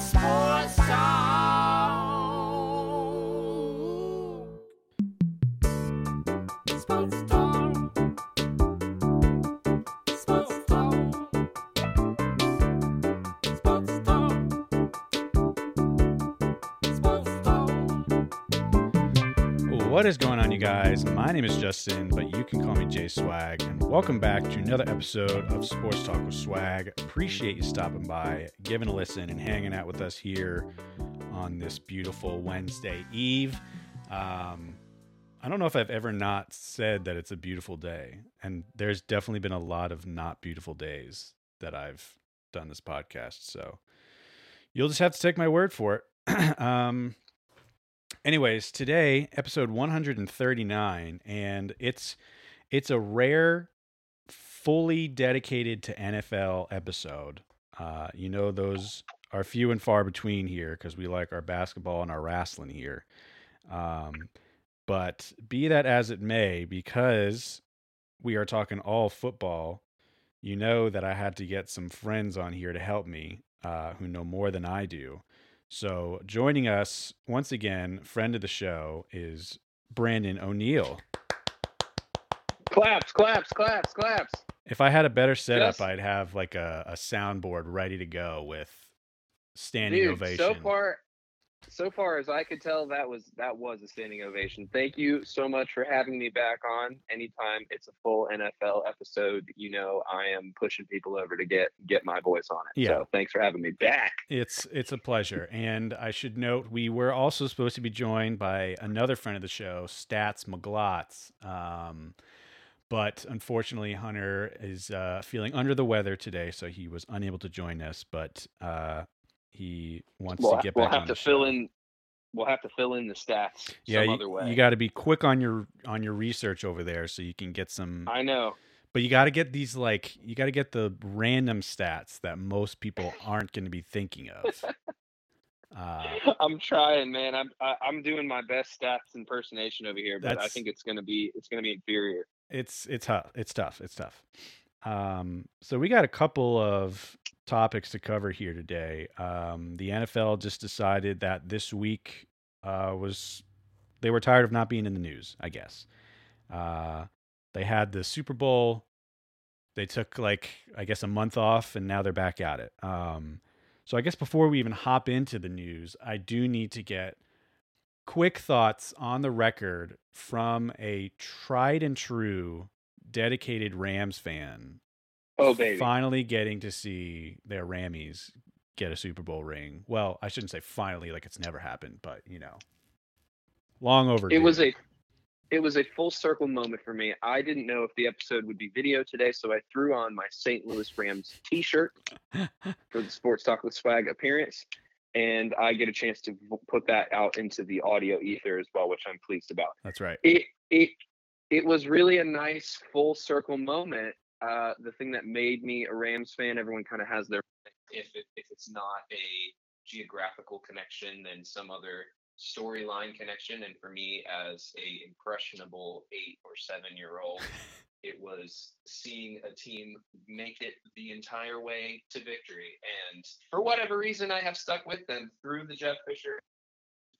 Sports Talk. What is going on, you guys? My name is Justin, but you can call me J Swag, and welcome back to another episode of Sports Talk with Swag. Appreciate you stopping by, giving a listen, and hanging out with us here on this beautiful Wednesday Eve. Um, I don't know if I've ever not said that it's a beautiful day, and there's definitely been a lot of not beautiful days that I've done this podcast. So you'll just have to take my word for it. um, anyways today episode 139 and it's it's a rare fully dedicated to nfl episode. Uh you know those are few and far between here because we like our basketball and our wrestling here. Um but be that as it may because we are talking all football you know that i had to get some friends on here to help me uh who know more than i do so joining us once again, friend of the show, is Brandon O'Neill. Claps, claps, claps, claps. If I had a better setup, Yes. I'd have like a, a soundboard ready to go with standing Dude, ovation. so far, so far as I could tell, that was that was a standing ovation. Thank you so much for having me back on. Anytime it's a full NFL episode, you know I am pushing people over to get get my voice on it. Yeah. So thanks for having me back. It's it's a pleasure, and I should note we were also supposed to be joined by another friend of the show, Stats McGlotz. Um, but unfortunately, Hunter is uh, feeling under the weather today, so he was unable to join us. But uh, he wants We'll, to get we'll back have on to the fill show. in. We'll have to fill in the stats yeah, you, you got to be quick on your on your research over there, so you can get some. I know. But you got to get these like you got to get the random stats that most people aren't going to be thinking of. Uh, I'm trying, man. I'm I, I'm doing my best stats impersonation over here, but I think it's gonna be it's gonna be inferior. it's it's tough. It's tough. It's tough. Um, so we got a couple of topics to cover here today. Um, the NFL just decided that this week uh, was they were tired of not being in the news. I guess uh, they had the Super Bowl. They took like I guess a month off, and now they're back at it. Um, so I guess before we even hop into the news, I do need to get quick thoughts on the record from a tried and true dedicated Rams fan Oh baby. finally getting to see their Rammies get a Super Bowl ring. Well, I shouldn't say finally like it's never happened, but you know. Long overdue. It was a it was a full circle moment for me. I didn't know if the episode would be video today, so I threw on my St. Louis Rams t-shirt for the Sports Talk with Swag appearance, and I get a chance to put that out into the audio ether as well, which I'm pleased about. That's right. It it it was really a nice full circle moment. Uh, the thing that made me a Rams fan, everyone kind of has their if it, if it's not a geographical connection, then some other storyline connection. And for me, as a impressionable eight or seven year old, it was seeing a team make it the entire way to victory. And for whatever reason, I have stuck with them through the Jeff Fisher,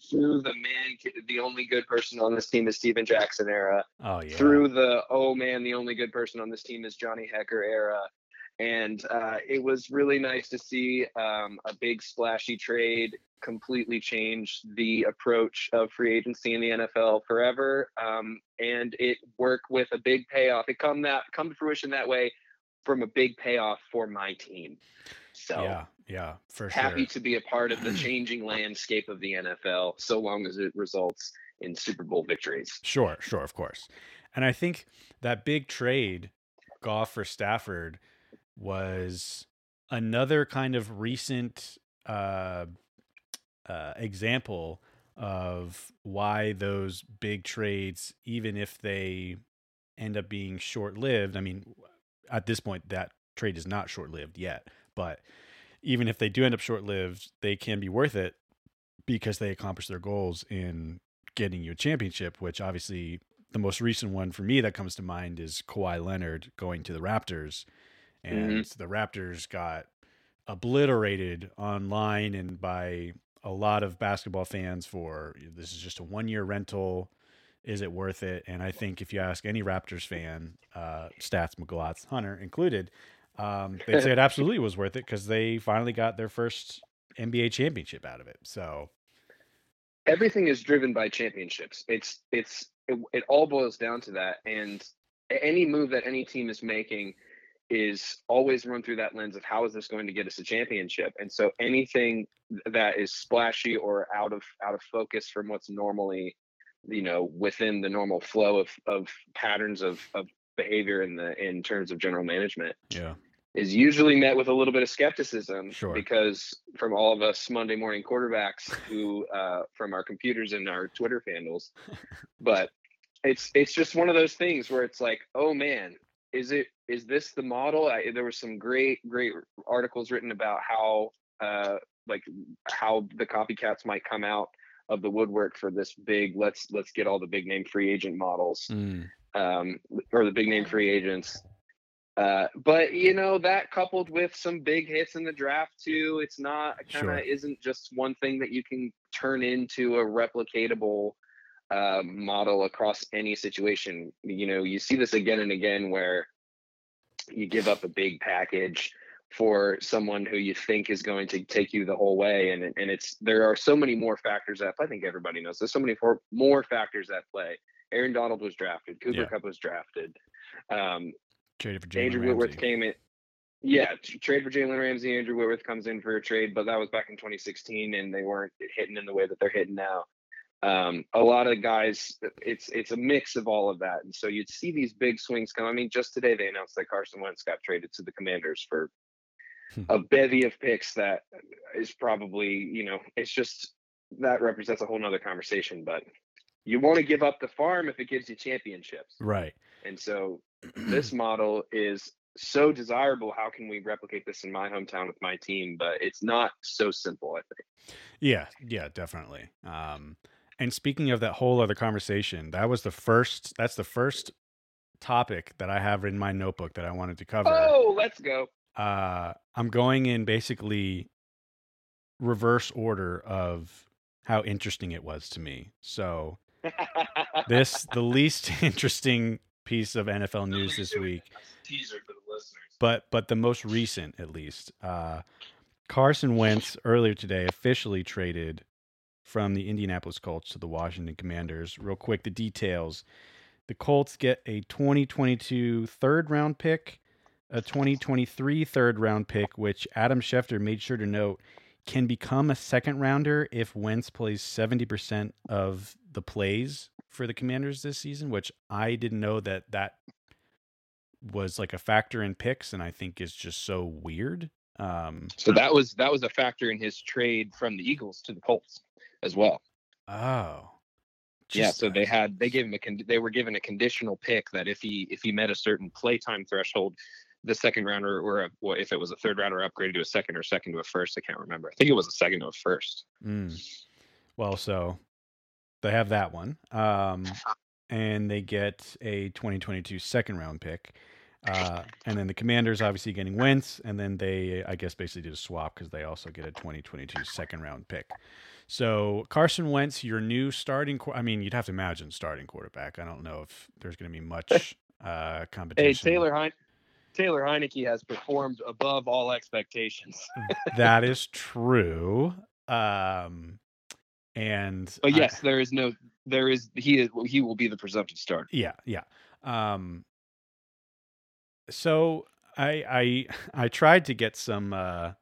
through the man, the only good person on this team is Steven Jackson era, Oh yeah. through the oh man, the only good person on this team is Johnny Hekker era. And uh, it was really nice to see um, a big splashy trade completely change the approach of free agency in the NFL forever. Um, and it worked with a big payoff. It come that come to fruition that way from a big payoff for my team. So Yeah, yeah, for happy sure. to be a part of the changing landscape of the NFL, so long as it results in Super Bowl victories. Sure, sure, of course. And I think that big trade, Goff for Stafford, was another kind of recent uh, uh, example of why those big trades, even if they end up being short lived, I mean, at this point, that trade is not short lived yet, but even if they do end up short lived, they can be worth it because they accomplish their goals in getting you a championship, which obviously the most recent one for me that comes to mind is Kawhi Leonard going to the Raptors. And the Raptors got obliterated online and by a lot of basketball fans for this is just a one year rental. Is it worth it? And I think if you ask any Raptors fan, uh, Stats, McGlots, Hunter included, um, they'd say it absolutely was worth it because they finally got their first NBA championship out of it. So everything is driven by championships. It's it's it, it all boils down to that. And any move that any team is making is always run through that lens of how is this going to get us a championship. And so anything that is splashy or out of out of focus from what's normally, you know, within the normal flow of of patterns of of behavior in the in terms of general management yeah, is usually met with a little bit of skepticism Sure. because from all of us Monday morning quarterbacks who uh, from our computers and our Twitter handles, but it's it's just one of those things where it's like, oh man, is it is this the model? I, there were some great great articles written about how uh, like how the copycats might come out of the woodwork for this big let's let's get all the big name free agent models Mm, um, or the big name free agents. Uh, but you know that coupled with some big hits in the draft too, it's not kind of Sure. isn't just one thing that you can turn into a replicatable uh, model across any situation. You know, you see this again and again where you give up a big package for someone who you think is going to take you the whole way and and it's there are so many more factors at. I think everybody knows there's so many more factors at play. Aaron Donald was drafted, Cooper Yeah. Kupp was drafted. Um, traded for Jalen Andrew Whitworth came in. Yeah, trade for Jalen Ramsey. Andrew Whitworth comes in for a trade, but that was back in 2016, and they weren't hitting in the way that they're hitting now. Um, a lot of guys, it's it's a mix of all of that, and so you'd see these big swings come. I mean, just today they announced that Carson Wentz got traded to the Commanders for Hmm. a bevy of picks. That is probably, you know, it's just that represents a whole nother conversation. But you want to give up the farm if it gives you championships. Right. And so this model is so desirable. How can we replicate this in my hometown with my team? But it's not so simple, I think. Yeah, yeah, definitely. Um, and speaking of that whole other conversation, that was the first. That's the first topic that I have in my notebook that I wanted to cover. Oh, let's go. Uh, I'm going in basically reverse order of how interesting it was to me. So this the least interesting piece of NFL news this week. Teaser for the listeners. but but the most recent at least. Uh, Carson Wentz earlier today officially traded from the Indianapolis Colts to the Washington Commanders. Real quick, the details: the Colts get a 2022 third round pick, a 2023 third round pick, which Adam Schefter made sure to note can become a second rounder if Wentz plays 70% of the plays for the Commanders this season, which I didn't know that that was like a factor in picks and I think is just so weird. Um So that was that was a factor in his trade from the Eagles to the Colts as well. oh. yeah, so they had they gave him a con- they were given a conditional pick that if he if he met a certain playtime threshold, the second rounder or a, well, if it was a third rounder upgraded to a second or second to a first, I can't remember. I think it was a second to a first. Mm. Well, so they have that one. Um, and they get a 2022 second round pick. Uh, and then the Commanders obviously getting Wentz, and then they, I guess, basically did a swap because they also get a 2022 second round pick. So Carson Wentz, your new starting. I mean, you'd have to imagine starting quarterback. I don't know if there's going to be much uh, competition. Hein- Taylor Heinicke has performed above all expectations. that is true. Um, and But I- yes, there is no there is he is he will be the presumptive starter. Yeah, yeah. Um so I I I tried to get some uh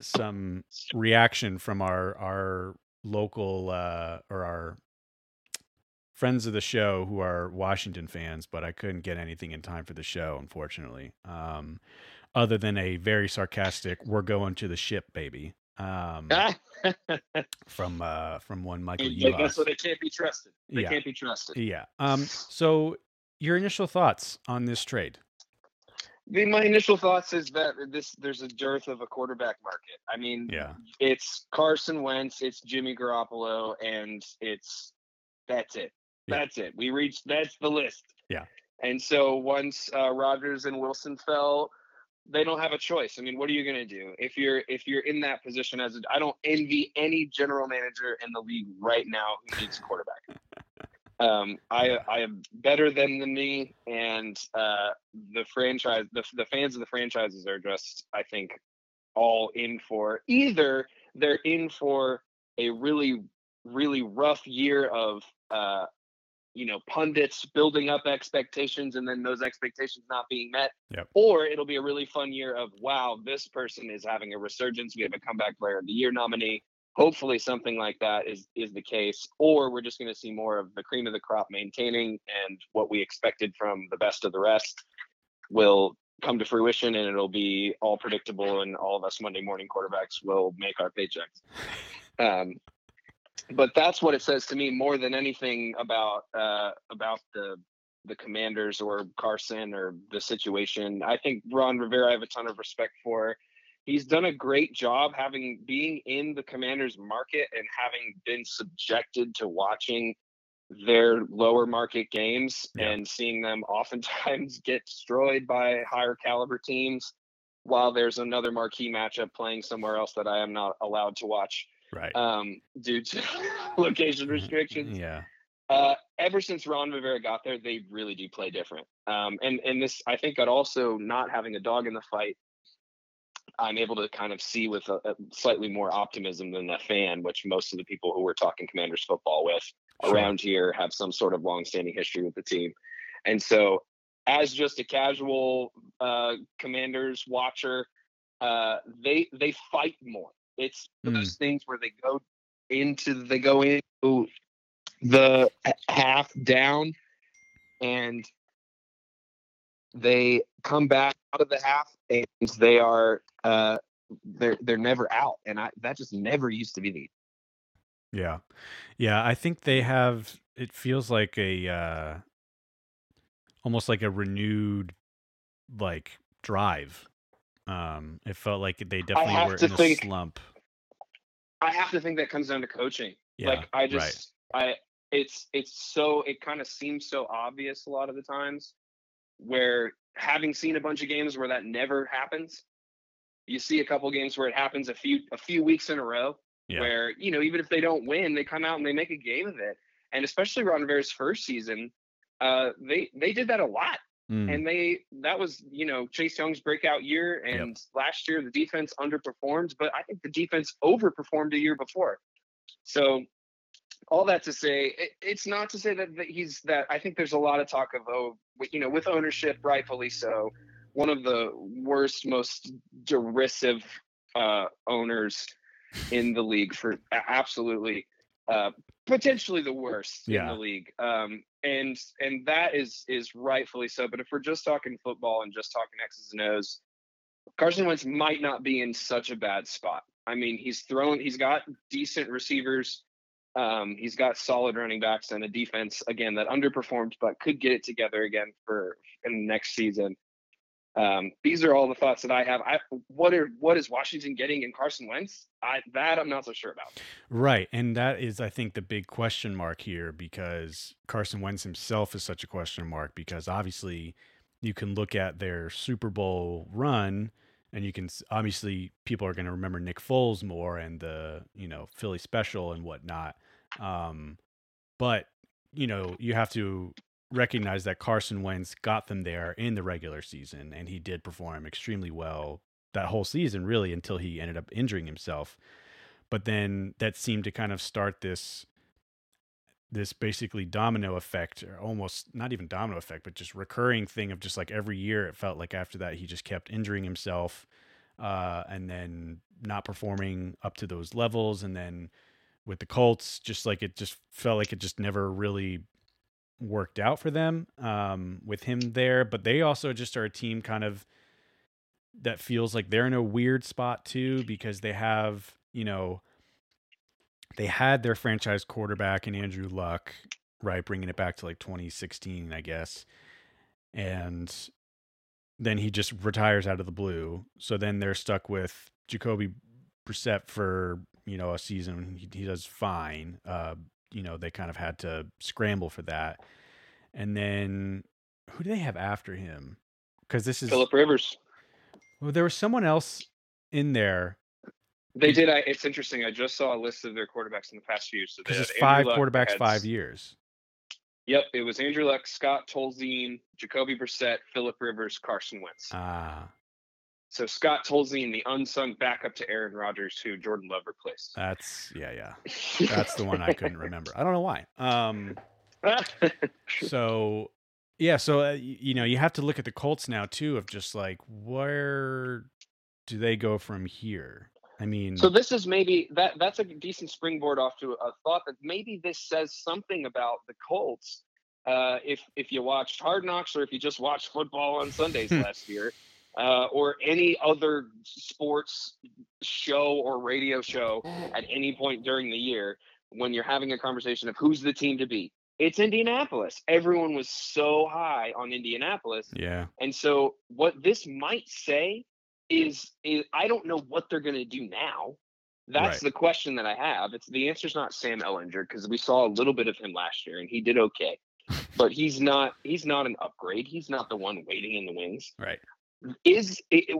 some reaction from our our local uh or our friends of the show who are Washington fans, but I couldn't get anything in time for the show, unfortunately. Um other than a very sarcastic "We're going to the ship, baby." Um from uh from one Michael That's so they can't be trusted. They Yeah. can't be trusted. Yeah. Um. So, your initial thoughts on this trade? The, my initial thoughts is that this there's a dearth of a quarterback market. I mean, Yeah. it's Carson Wentz, it's Jimmy Garoppolo, and it's that's it. Yeah. That's it. We reached that's the list. Yeah. And so once uh, Rodgers and Wilson fell, they don't have a choice. I mean, what are you going to do if you're if you're in that position? As a, I don't envy any general manager in the league right now who needs a quarterback. Um, I I am better than the me, and uh, the franchise, the the fans of the franchises are just, I think, all in for either they're in for a really really rough year of uh, you know pundits building up expectations and then those expectations not being met. Yep. or it'll be a really fun year of wow this person is having a resurgence. We have a comeback player of the year nominee. Hopefully something like that is is the case. Or we're just going to see more of the cream of the crop maintaining and what we expected from the best of the rest will come to fruition and it'll be all predictable and all of us monday morning quarterbacks will make our paychecks. Um, but that's what it says to me more than anything about uh, about the the commanders or carson or the situation. I think ron rivera i have a ton of respect for. He's done a great job having being in the commanders market and having been subjected to watching their lower market games Yeah. and seeing them oftentimes get destroyed by higher caliber teams while there's another marquee matchup playing somewhere else that I am not allowed to watch Right. um, due to location restrictions Yeah. uh, ever since Ron Rivera got there, they really do play different. Um, and and this, I think, that also not having a dog in the fight, I'm able to kind of see with a, a slightly more optimism than the fan, which most of the people who we're talking Commanders football with Sure. around here have some sort of long-standing history with the team. And so, as just a casual uh, Commanders watcher, uh, they they fight more. It's Mm. those things where they go into they go into the half down and they come back out of the half and they are uh they're they're never out and i that just never used to be the Yeah. Yeah, I think they have it feels like a uh almost like a renewed like drive. Um it felt like they definitely were in a think- slump. i have to think that comes down to coaching Yeah. like i right. just i it's it's so it kind of seems so obvious a lot of the times where having seen a bunch of games where that never happens you see a couple games where it happens a few a few weeks in a row Yeah. where you know even if they don't win they come out and they make a game of it and especially ron rivera's first season uh they they did that a lot Mm, and they that was you know chase young's breakout year and last year the defense underperformed but i think the defense overperformed a year before. So all that to say it, it's not to say that, that he's that i think there's a lot of talk of oh you know with ownership rightfully so one of the worst most derisive uh owners in the league for absolutely uh potentially the worst Yeah. in the league. Um and and that is is rightfully so. But if we're just talking football and just talking x's and o's carson wentz might not be in such a bad spot. I mean he's thrown he's got decent receivers. Um he's got solid running backs and a defense again that underperformed but could get it together again for in the next season um, these are all the thoughts that I have. I, what are what is Washington getting in Carson Wentz? I that I'm not so sure about. Right. And that is I think the big question mark here because Carson Wentz himself is such a question mark because obviously you can look at their Super Bowl run and you can obviously people are going to remember Nick Foles more and the, you know, Philly special and whatnot. Um, but you know, you have to recognize that Carson Wentz got them there in the regular season and he did perform extremely well that whole season really until he ended up injuring himself. But then that seemed to kind of start this this basically domino effect or almost not even domino effect but just recurring thing of just like every year it felt like after that he just kept injuring himself uh, and then not performing up to those levels. And then with the Colts just like it just felt like it just never really worked out for them um, with him there but they also just are a team kind of that feels like they're in a weird spot too because they have you know they had their franchise quarterback in Andrew Luck, right, bringing it back to like 2016, I guess. And then he just retires out of the blue. So then they're stuck with Jacoby Brissett for, you know, a season. He, he does fine. Uh, you know, they kind of had to scramble for that. And then who do they have after him? Because this is Philip Rivers. Well, there was someone else in there They did. I, it's interesting. I just saw a list of their quarterbacks in the past few. So they because had it's Andrew five Luck, quarterbacks, had five years. Yep, it was Andrew Luck, Scott Tolzien, Jacoby Brissett, Philip Rivers, Carson Wentz. Ah, so Scott Tolzien, the unsung backup to Aaron Rodgers, who Jordan Love replaced. that's yeah, yeah. That's the one I couldn't remember. I don't know why. Um, so yeah, so uh, you know, you have to look at the Colts now too, of just like where do they go from here? I mean, So this is maybe that that's a decent springboard off to a thought that maybe this says something about the Colts. Uh, if if you watched Hard Knocks or if you just watched football on Sundays last year, uh, or any other sports show or radio show at any point during the year, when you're having a conversation of who's the team to beat, it's Indianapolis. Everyone was so high on Indianapolis, yeah, and so what this might say is, is I don't know what they're going to do now. That's Right. the question that I have. It's the answer's not Sam Ehlinger because we saw a little bit of him last year and he did okay. But he's not he's not an upgrade. He's not the one waiting in the wings. right. Is it,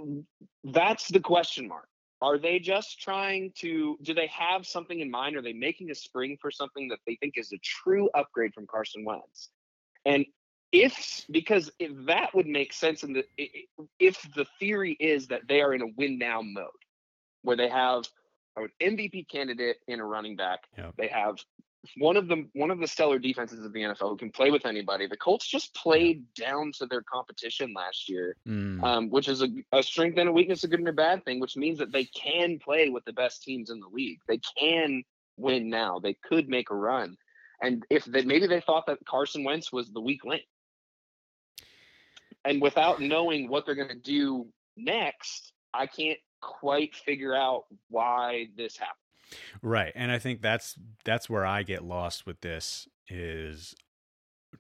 that's the question mark. Are they just trying to do they have something in mind? Are they making a spring for something that they think is a true upgrade from Carson Wentz? And if because if that would make sense in the if the theory is that they are in a win now mode where they have an MVP candidate in a running back, Yep. they have one of the one of the stellar defenses of the NFL who can play with anybody. The Colts just played down to their competition last year, Mm, um, which is a, a strength and a weakness, a good and a bad thing, which means that they can play with the best teams in the league. They can win now. They could make a run. And if they maybe they thought that Carson Wentz was the weak link. And without knowing what they're going to do next, I can't quite figure out why this happened. Right. And I think that's that's where I get lost with this is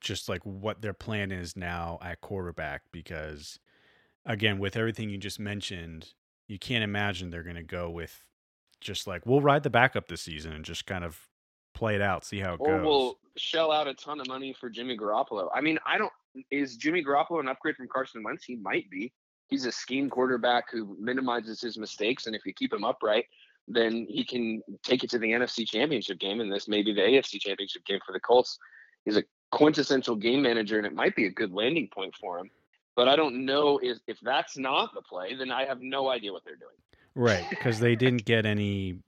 just like what their plan is now at quarterback because again with everything you just mentioned you can't imagine they're going to go with just like we'll ride the backup this season and just kind of play it out see how it goes. Or goes we'll shell out a ton of money for Jimmy Garoppolo. I mean, I don't is Jimmy Garoppolo an upgrade from Carson Wentz? He might be. He's a scheme quarterback who minimizes his mistakes, and if you keep him upright, then he can take it to the NFC Championship game, and this may be the AFC Championship game for the Colts. He's a quintessential game manager, and it might be a good landing point for him. But I don't know if if that's not the play, then I have no idea what they're doing. right because they didn't get any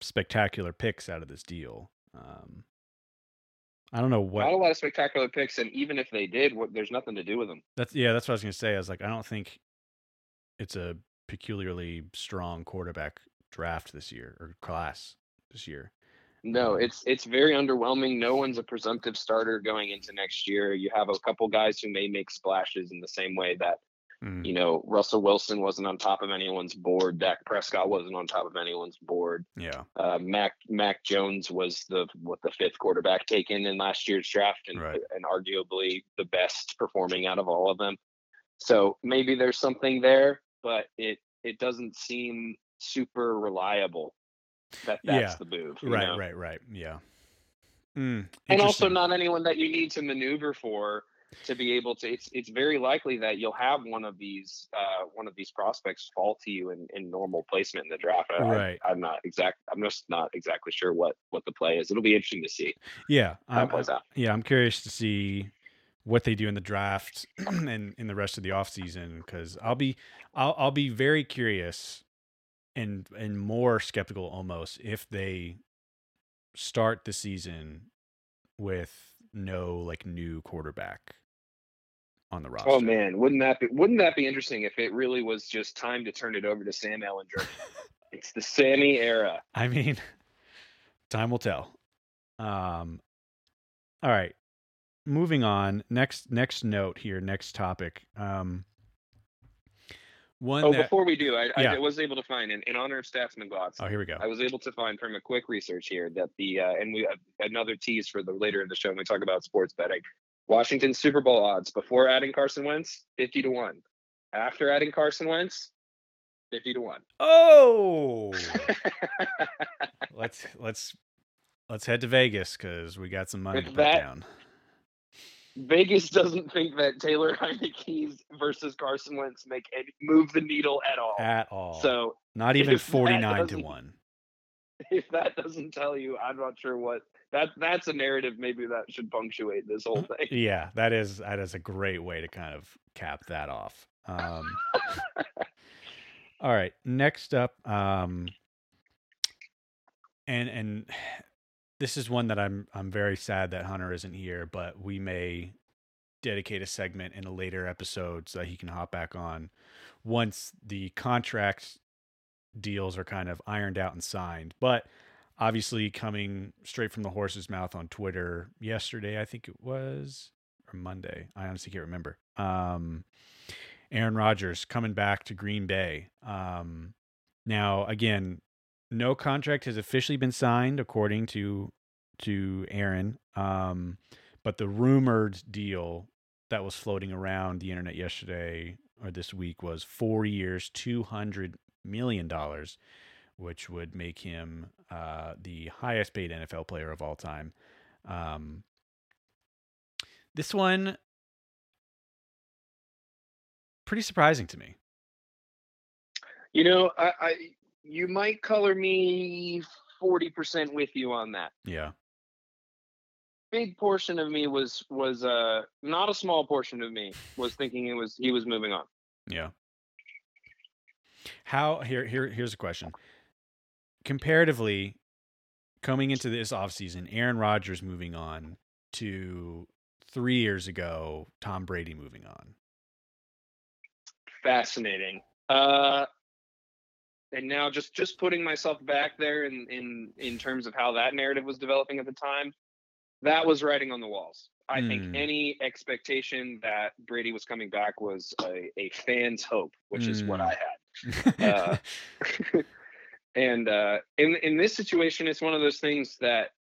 spectacular picks out of this deal um i don't know what Not a lot of spectacular picks, and even if they did, what, there's nothing to do with them. That's yeah, that's what I was gonna say. I was like, I don't think it's a peculiarly strong quarterback draft this year or class this year. No, it's it's very underwhelming. No one's a presumptive starter going into next year. You have a couple guys who may make splashes in the same way that Mm, you know Russell Wilson wasn't on top of anyone's board. Dak Prescott wasn't on top of anyone's board. yeah, Uh, Mac Mac Jones was the what the fifth quarterback taken in last year's draft, and Right. and arguably the best performing out of all of them. So maybe there's something there, but it it doesn't seem super reliable. That that's Yeah. the move, right, know? right, right, yeah. Mm, and also not anyone that you need to maneuver for to be able to it's it's very likely that you'll have one of these uh one of these prospects fall to you in, in normal placement in the draft I, Right. I, am not exact i'm just not exactly sure what what the play is it'll be interesting to see yeah, how I'm, plays out yeah, I'm curious to see what they do in the draft and in the rest of the offseason because I'll be I'll I'll be very curious and and more skeptical almost if they start the season with no like new quarterback on the roster. oh man wouldn't that be wouldn't that be interesting if it really was just time to turn it over to sam ehlinger it's the sammy era I mean, time will tell. Um, all right, moving on. Next, next note here. Next topic. Um, one oh that. before we do i, Yeah. I was able to find in, in honor of stats mcglots oh, here we go. I was able to find from a quick research here that the uh, and we have another tease for the later in the show when we talk about sports betting. Washington Super Bowl odds before adding Carson Wentz, fifty to one. After adding Carson Wentz, fifty to one. Oh, let's let's let's head to Vegas because we got some money With to put that- down. Vegas doesn't think that Taylor Heinicke versus Carson Wentz make any, move the needle at all. At all. So not even 49 to 1. if that doesn't tell you, I'm not sure what that that's a narrative maybe that should punctuate this whole thing. Yeah, that is that is a great way to kind of cap that off. Um, all right, next up, um, and and this is one that I'm I'm very sad that Hunter isn't here, but we may dedicate a segment in a later episode so that he can hop back on once the contract deals are kind of ironed out and signed. But obviously, coming straight from the horse's mouth on Twitter yesterday, I think it was, or Monday. I honestly can't remember. Um, Aaron Rodgers coming back to Green Bay. Um, now, again, no contract has officially been signed, according to to Aaron. Um, but the rumored deal that was floating around the internet yesterday or this week was four years, two hundred million dollars, which would make him uh, the highest paid NFL player of all time. Um, this one pretty surprising to me. You know, I, I you might color me forty percent with you on that. Yeah. Big portion of me was was uh not a small portion of me was thinking it was he was moving on. Yeah. How here here here's a question. Comparatively, coming into this offseason, Aaron Rodgers moving on to three years ago, Tom Brady moving on. Fascinating. Uh and now just just putting myself back there in in in terms of how that narrative was developing at the time, that was writing on the walls. I Hmm. think any expectation that Brady was coming back was a, a fan's hope, which is what Hmm. I had. Uh, and uh, in in this situation, it's one of those things that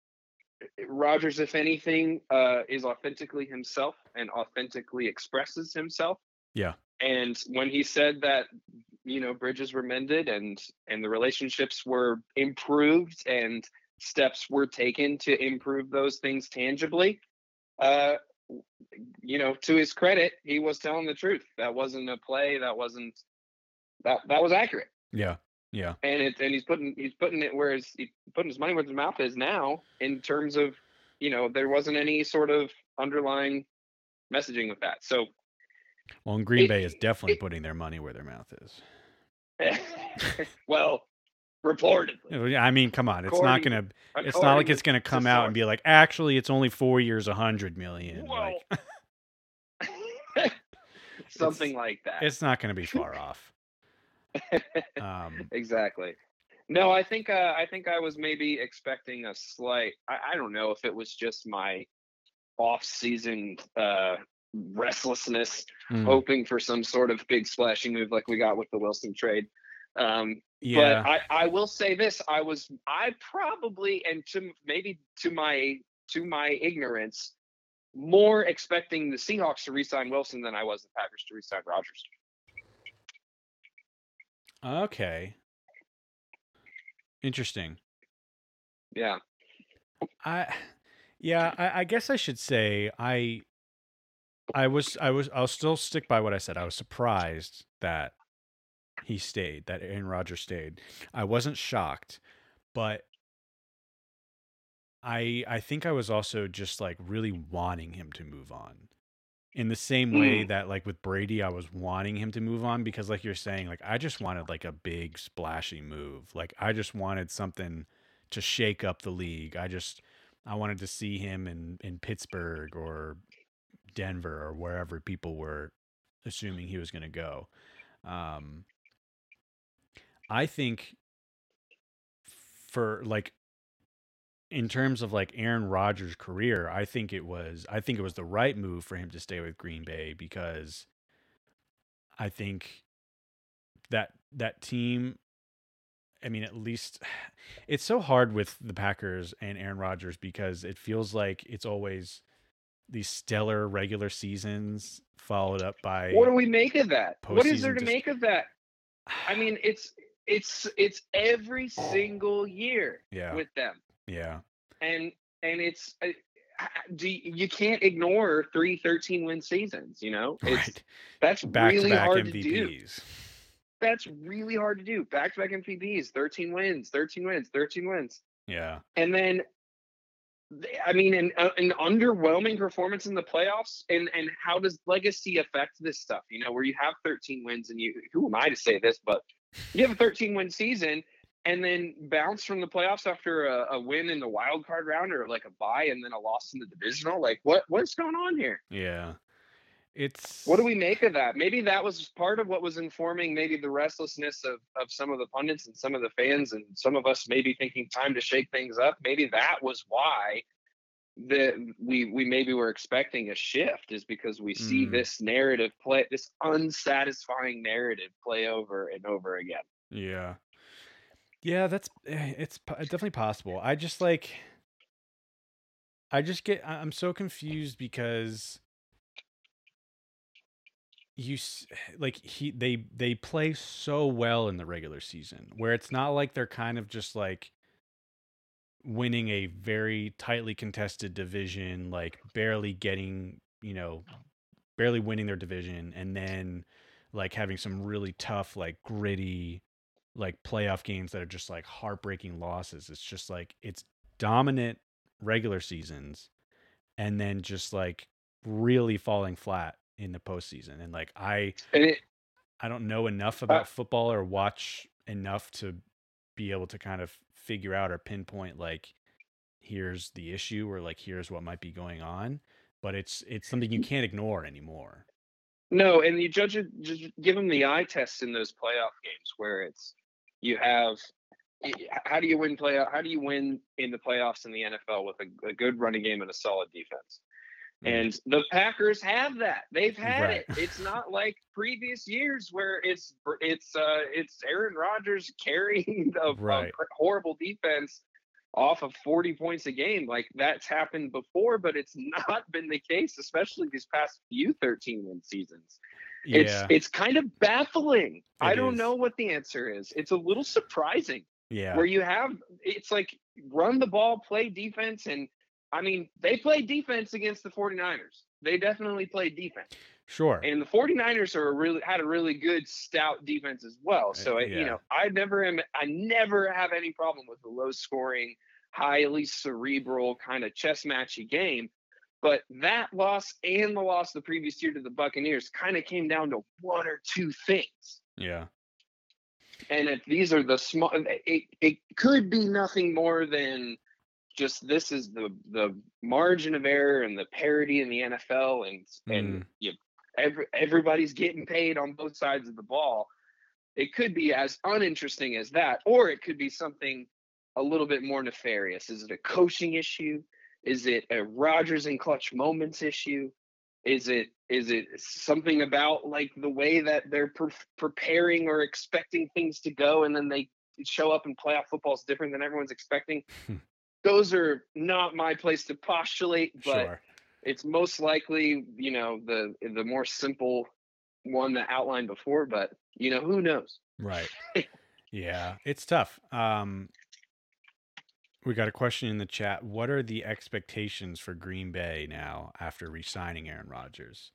Rodgers, if anything, uh, is authentically himself and authentically expresses himself. Yeah. And when he said that, you know, bridges were mended and and the relationships were improved and steps were taken to improve those things tangibly, uh, you know, to his credit, he was telling the truth. That wasn't a play. That wasn't that that was accurate yeah. Yeah. and it and he's putting he's putting it where his he's putting his money where his mouth is now in terms of you know there wasn't any sort of underlying messaging with that so Well, and Green Bay is definitely it- putting their money where their mouth is. well reportedly I mean, come on. It's not gonna it's not like it's gonna to come out and be like, actually it's only four years, a hundred million. Well, Like something like that it's not gonna be far off. Um exactly no i think uh, i think i was maybe expecting a slight I, I don't know if it was just my off-season uh restlessness mm, hoping for some sort of big splashing move like we got with the wilson trade um yeah. but I, I will say this i was i probably and to maybe to my to my ignorance more expecting the seahawks to re-sign wilson than i was the packers to re-sign rodgers Okay. Interesting. yeah I yeah, I, I guess I should say I I was I was I'll still stick by what I said. I was surprised that he stayed, that Aaron Rodgers stayed. I wasn't shocked, but I I think I was also just like really wanting him to move on. In the same way Mm. that like with Brady, I was wanting him to move on because like you're saying, like I just wanted like a big splashy move. Like I just wanted something to shake up the league. I just I wanted to see him in in Pittsburgh or Denver or wherever people were assuming he was going to go. Um, I think for like in terms of like Aaron Rodgers' career, I think it was I think it was the right move for him to stay with Green Bay because I think that that team I mean at least it's so hard with the Packers and Aaron Rodgers because it feels like it's always these stellar regular seasons followed up by what do we make of that what is there to make of that i mean it's it's it's every single year yeah with them yeah and and it's uh, do you, can't ignore three 13 win seasons. You know, it's right. that's Back really to back hard to do. MVPs. That's really hard to do. Back to back MVPs, 13 wins, 13 wins, 13 wins. Yeah. and then th- I mean, an, uh, an underwhelming performance in the playoffs, and and how does legacy affect this stuff? You know, where you have 13 wins, and you who am I to say this, but you have a 13 win season, and then bounce from the playoffs after a, a win in the wild card round or like a bye, and then a loss in the divisional. Like, what what's going on here? Yeah. It's What do we make of that? Maybe that was part of what was informing maybe the restlessness of, of some of the pundits and some of the fans and some of us maybe thinking time to shake things up. Maybe that was why that we we maybe were expecting a shift is because we see Mm. this narrative play this unsatisfying narrative play over and over again. Yeah. Yeah, that's eh, it's definitely possible. I just like I just get I'm so confused because you like he they they play so well in the regular season where it's not like they're kind of just like winning a very tightly contested division like barely getting, you know, barely winning their division and then like having some really tough like gritty like playoff games that are just like heartbreaking losses. It's just like it's dominant regular seasons and then just like really falling flat in the postseason. And like I And it I don't know enough uh about football or watch enough to be able to kind of figure out or pinpoint like here's the issue or like here's what might be going on. But it's it's something you can't ignore anymore. No, and you judge it, just give them the eye test in those playoff games where it's you have how do you win playoff? How do you win in the playoffs in the NFL with a, a good running game and a solid defense? Mm. And the Packers have that. They've had Right. it. It's not like previous years where it's it's uh it's Aaron Rodgers carrying a, a horrible defense off of 40 points a game. Like that's happened before, but it's not been the case, especially these past few 13 win seasons. It's yeah. it's kind of baffling. I It don't is. know what the answer is. It's a little surprising yeah. where you have it's like run the ball, play defense and I mean, they play defense against the 49ers. They definitely play defense. Sure. And the 49ers are a really had a really good stout defense as well. So Uh, I- you know, I never am I never have any problem with a low scoring, highly cerebral kind of chess matchy game. But that loss and the loss the previous year to the Buccaneers kind of came down to one or two things. yeah. And if these are the small, it, it could be nothing more than just this is the the margin of error and the parity in the NFL, and and hmm. you, every, everybody's getting paid on both sides of the ball. It could be as uninteresting as that, or it could be something a little bit more nefarious. Is it a coaching issue? Is it a Rodgers and clutch moments issue? Is it is it something about like the way that they're pre- preparing or expecting things to go, and then they show up in playoff football is different than everyone's expecting? Hmm. Those are not my place to postulate, but Sure. it's most likely you know the the more simple one that outlined before. But you know who knows? Right. yeah, it's tough. Um we got a question in the chat. What are the expectations for Green Bay now after re-signing Aaron Rodgers?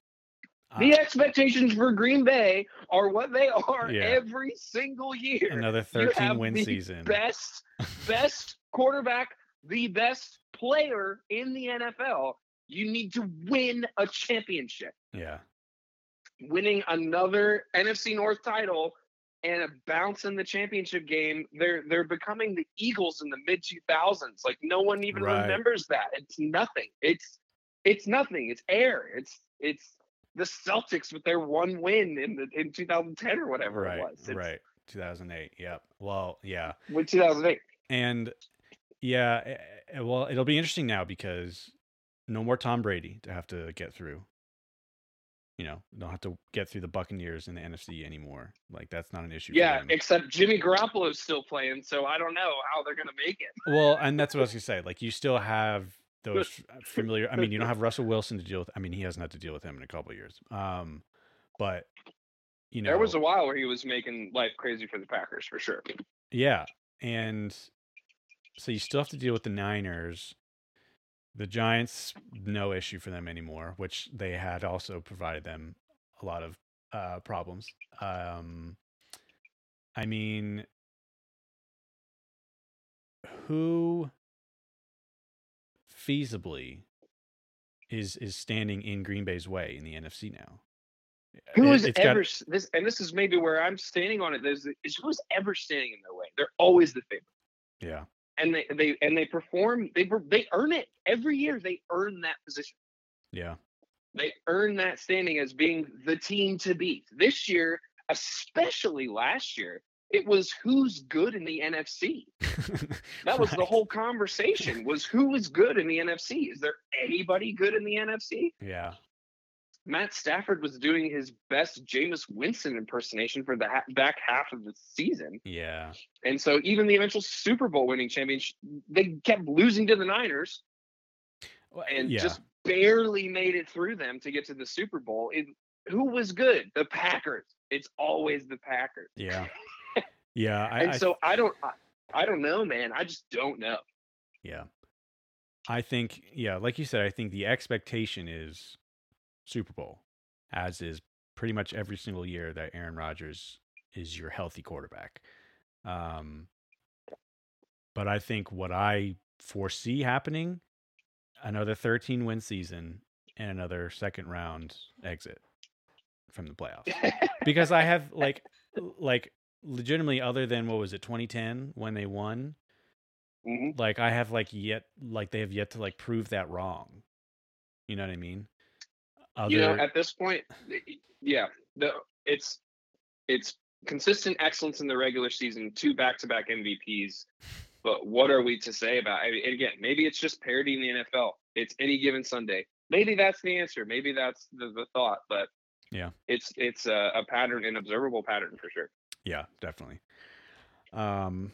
The Uh, expectations for Green Bay are what they are Yeah. every single year. another You 13 have win season. Best, best quarterback, the best player in the NFL. You need to win a championship. Yeah. Winning another NFC North title and a bounce in the championship game. They're they're becoming the Eagles in the mid 2000s. Like no one even Right. remembers that. It's nothing. It's it's nothing. It's air. It's it's the Celtics with their one win in the in 2010 or whatever Right. it was. It's Right. 2008. Yep. Well, yeah. With 2008. And yeah, eh, eh, well, it'll be interesting now because no more Tom Brady to have to get through. You know, don't have to get through the Buccaneers in the NFC anymore. Like that's not an issue. Yeah, except Jimmy Garoppolo's still playing, so I don't know how they're gonna make it. Well, and that's what I was gonna say. Like you still have those familiar. I mean, you don't have Russell Wilson to deal with. I mean, he hasn't had to deal with him in a couple of years. Um, but you know, There was a while where he was making life crazy for the Packers for sure. yeah, and so you still have to deal with the Niners. The Giants, no issue for them anymore, which they had also provided them a lot of uh, problems. Um, I mean, who feasibly is is standing in Green Bay's way in the NFC now? Who is it's got- ever this? And this is maybe where I'm standing on it. There's is who's ever standing in their way. They're always the favorite, yeah, and they they and they perform. They they earn it every year. They earn that position. yeah, They earn that standing as being the team to beat. This year, especially last year, it was who's good in the NFC. That was the whole conversation. Was who is good in the NFC? Is there anybody good in the NFC? Yeah, Matt Stafford was doing his best Jameis Winston impersonation for the ha- back half of the season. yeah, And so even the eventual Super Bowl winning championship, they kept losing to the Niners and yeah, just barely made it through them to get to the Super Bowl. It, who was good? The Packers. It's always the Packers. yeah, yeah. I, and I so I don't I, I don't know, man. I just don't know. Yeah. I think, yeah, like you said, I think the expectation is Super Bowl, as is pretty much every single year that Aaron Rodgers is your healthy quarterback. Um, but I think what I foresee happening another 13 win season and another second round exit from the playoffs because I have like like legitimately other than what was it 2010 when they won Mhm. like I have like yet like they have yet to like prove that wrong. You know what I mean? Other you know, at this point, yeah, the it's it's consistent excellence in the regular season, two back-to-back MVPs. But what are we to say about? I mean, and again, maybe it's just parity in the NFL. It's any given Sunday. Maybe that's the answer. Maybe that's the, the thought. But Yeah. it's it's a, a pattern, an observable pattern for sure. yeah, definitely. Um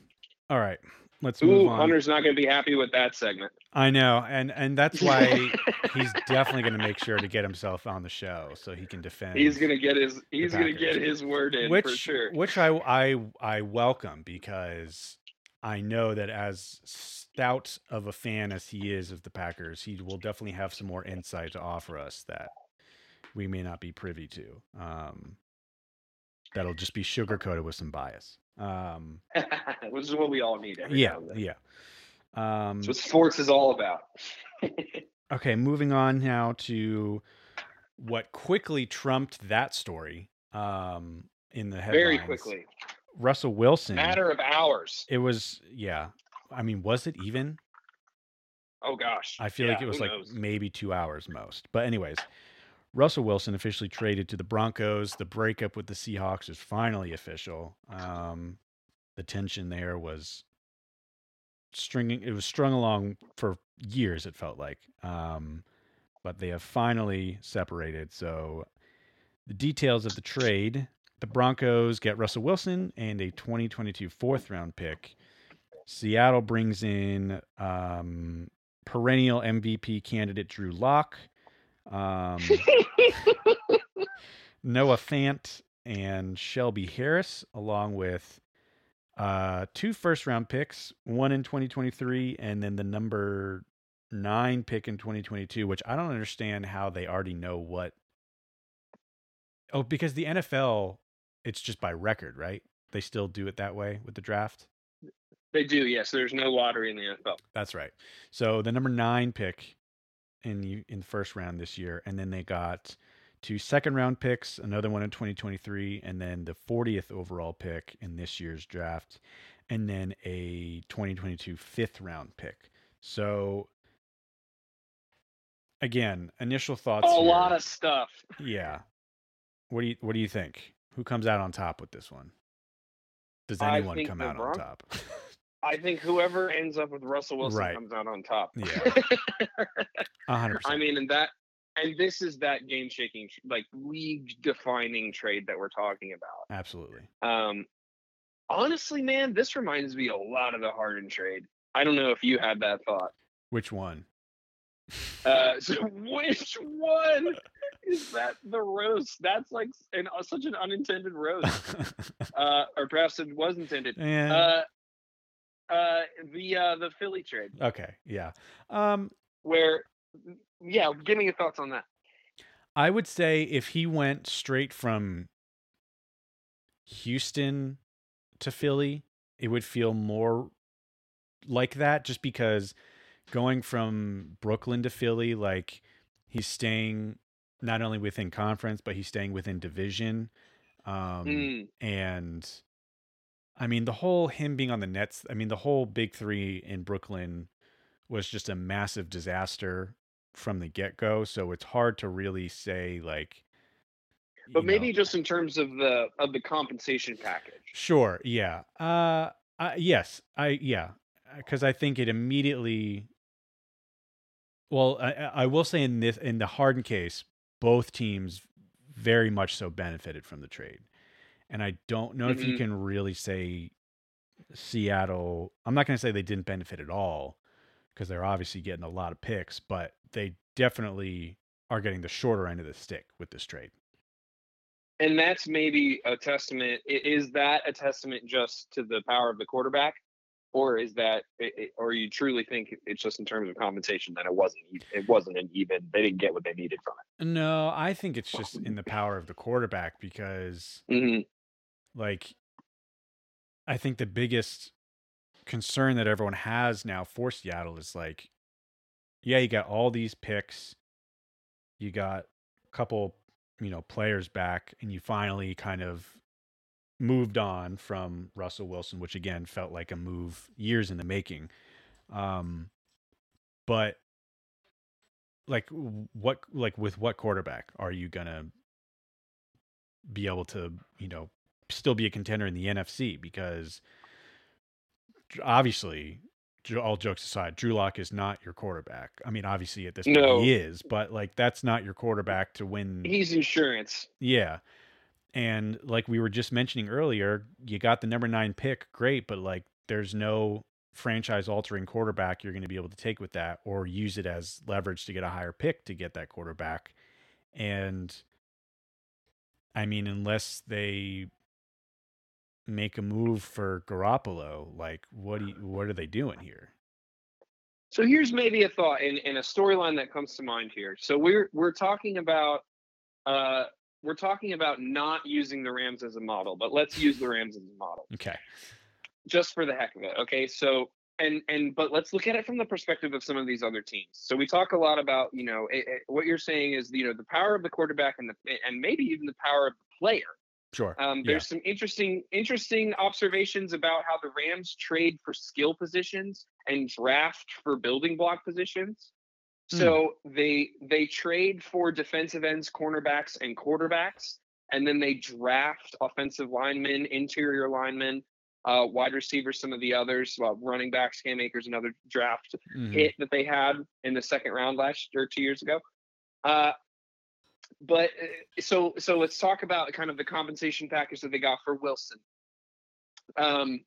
all right. Let's move on. Hunter's not going to be happy with that segment. I know, and and that's why he's definitely going to make sure to get himself on the show so he can defend. He's going to get his he's going to get his word in which for sure. which I I I welcome because I know that as stout of a fan as he is of the Packers, he will definitely have some more insight to offer us that we may not be privy to. Um, that'll just be sugar coated with some bias. Um, Which is what we all need. Yeah, yeah. Um, That's what sports is all about. Okay, moving on now to what quickly trumped that story um, in the headlines. Very quickly, Russell Wilson. matter of hours. It was, yeah. I mean, was it even? Oh gosh, I feel like it was like knows? maybe two hours most. But, anyways, Russell Wilson officially traded to the Broncos. The breakup with the Seahawks is finally official. Um, the tension there was stringing, it was strung along for years, it felt like. Um, but they have finally separated. So, the details of the trade the Broncos get Russell Wilson and a 2022 fourth round pick. Seattle brings in um, perennial MVP candidate Drew Lock, um, Noah Fant, and Shelby Harris, along with uh, two first round picks, one in 2023, and then the number nine pick in 2022, which I don't understand how they already know what. Oh, because the NFL, it's just by record, right? They still do it that way with the draft. They do, yes. There's no lottery in the NFL. That's right. So the number nine pick in the in the first round this year, and then they got two second round picks, another one in 2023, and then the 40th overall pick in this year's draft, and then a 2022 fifth round pick. So again, initial thoughts. A here. lot of stuff. yeah. What do you what do you think? Who comes out on top with this one? Does anyone come out on top? I think whoever ends up with Russell Wilson Right. comes out on top. Yeah. Hundred I mean, and that, and this is that game-shaking, like league-defining trade that we're talking about. Absolutely. Um, honestly, man, this reminds me a lot of the Harden trade. I don't know if you had that thought. Which one? Uh, so which one is that? The roast? That's like an, uh, such an unintended roast, uh, or perhaps it was intended. yeah. Uh, uh, the uh, the Philly trade. okay. Yeah. Um. where yeah, give me your thoughts on that. I would say if he went straight from Houston to Philly, it would feel more like that just because going from Brooklyn to Philly, like he's staying not only within conference, but he's staying within division. Um, Mm, and I mean, the whole him being on the Nets, I mean, the whole big three in Brooklyn was just a massive disaster from the get go. So it's hard to really say, like, but maybe know- just in terms of the of the compensation package. Sure. Yeah. Uh, uh yes. I yeah. Because I think it immediately. Well, I, I I will say in this in the Harden case, both teams very much so benefited from the trade, and I don't know if you Mhm. can really say Seattle. I'm not going to say they didn't benefit at all, because they're obviously getting a lot of picks, but they definitely are getting the shorter end of the stick with this trade. and that's maybe a testament. Is that a testament just to the power of the quarterback, or is that, or you truly think it's just in terms of compensation that it wasn't, it wasn't an even. They didn't get what they needed from it? No, I think it's just in the power of the quarterback because it. Like I think the biggest concern that everyone has now for Seattle is like yeah, you got all these picks. You got a couple, you know, players back and you finally kind of moved on from Russell Wilson, which again felt like a move years in the making. Um but like what like with what quarterback are you to be able to, you know, still be a contender in the NFC because obviously, all jokes aside, Drew Lock is not your quarterback. I mean, obviously at this point No. he is, but like that's not your quarterback to win. He's insurance. yeah. And like we were just mentioning earlier, you got the number nine pick, great, but like there's no franchise altering quarterback you're going to be able to take with that or use it as leverage to get a higher pick to get that quarterback. And I mean, unless they make a move for Garoppolo, like what do you, what are they doing here? So here's maybe a thought and, and a storyline that comes to mind here. So we're we're talking about uh we're talking about not using the Rams as a model, but let's use the Rams as a model Okay. just for the heck of it. Okay, so and and but let's look at it from the perspective of some of these other teams. So we talk a lot about you know it, it- what you're saying is you know the power of the quarterback and the and maybe even the power of the player. Sure. Um, Yeah. there's some interesting interesting observations about how the Rams trade for skill positions and draft for building block positions. Hmm. So they they trade for defensive ends, cornerbacks, and quarterbacks, and then they draft offensive linemen, interior linemen, uh, wide receivers, some of the others, well, running backs, Cam Akers, another draft Mhm. hit that they had in the second round last or two years ago. Uh, but uh, so so let's talk about kind of the compensation package that they got for Wilson. Um,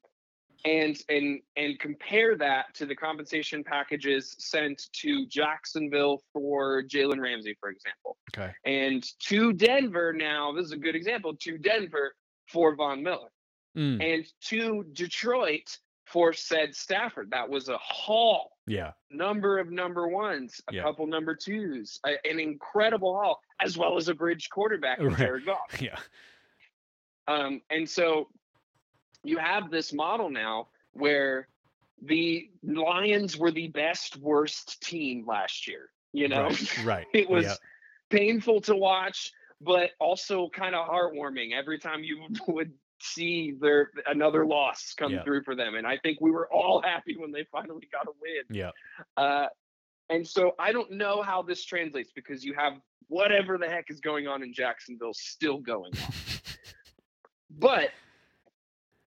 and and and compare that to the compensation packages sent to Jacksonville for Jalen Ramsey, for example, Okay. and to Denver now. This is a good example to Denver for Von Miller Mm. and to Detroit for said Stafford. That was a haul Yeah. number of number ones, a Yeah. couple number twos, a, an incredible haul, as well as a bridge quarterback Right. Jared Goff. Yeah. Um, and so you have this model now where the Lions were the best worst team last year. You know, Right. Right. it was Yeah. painful to watch, but also kind of heartwarming every time you would see their another loss come Yeah. through for them. And I think we were all happy when they finally got a win. Yeah. Uh, and so I don't know how this translates because you have whatever the heck is going on in Jacksonville still going on. but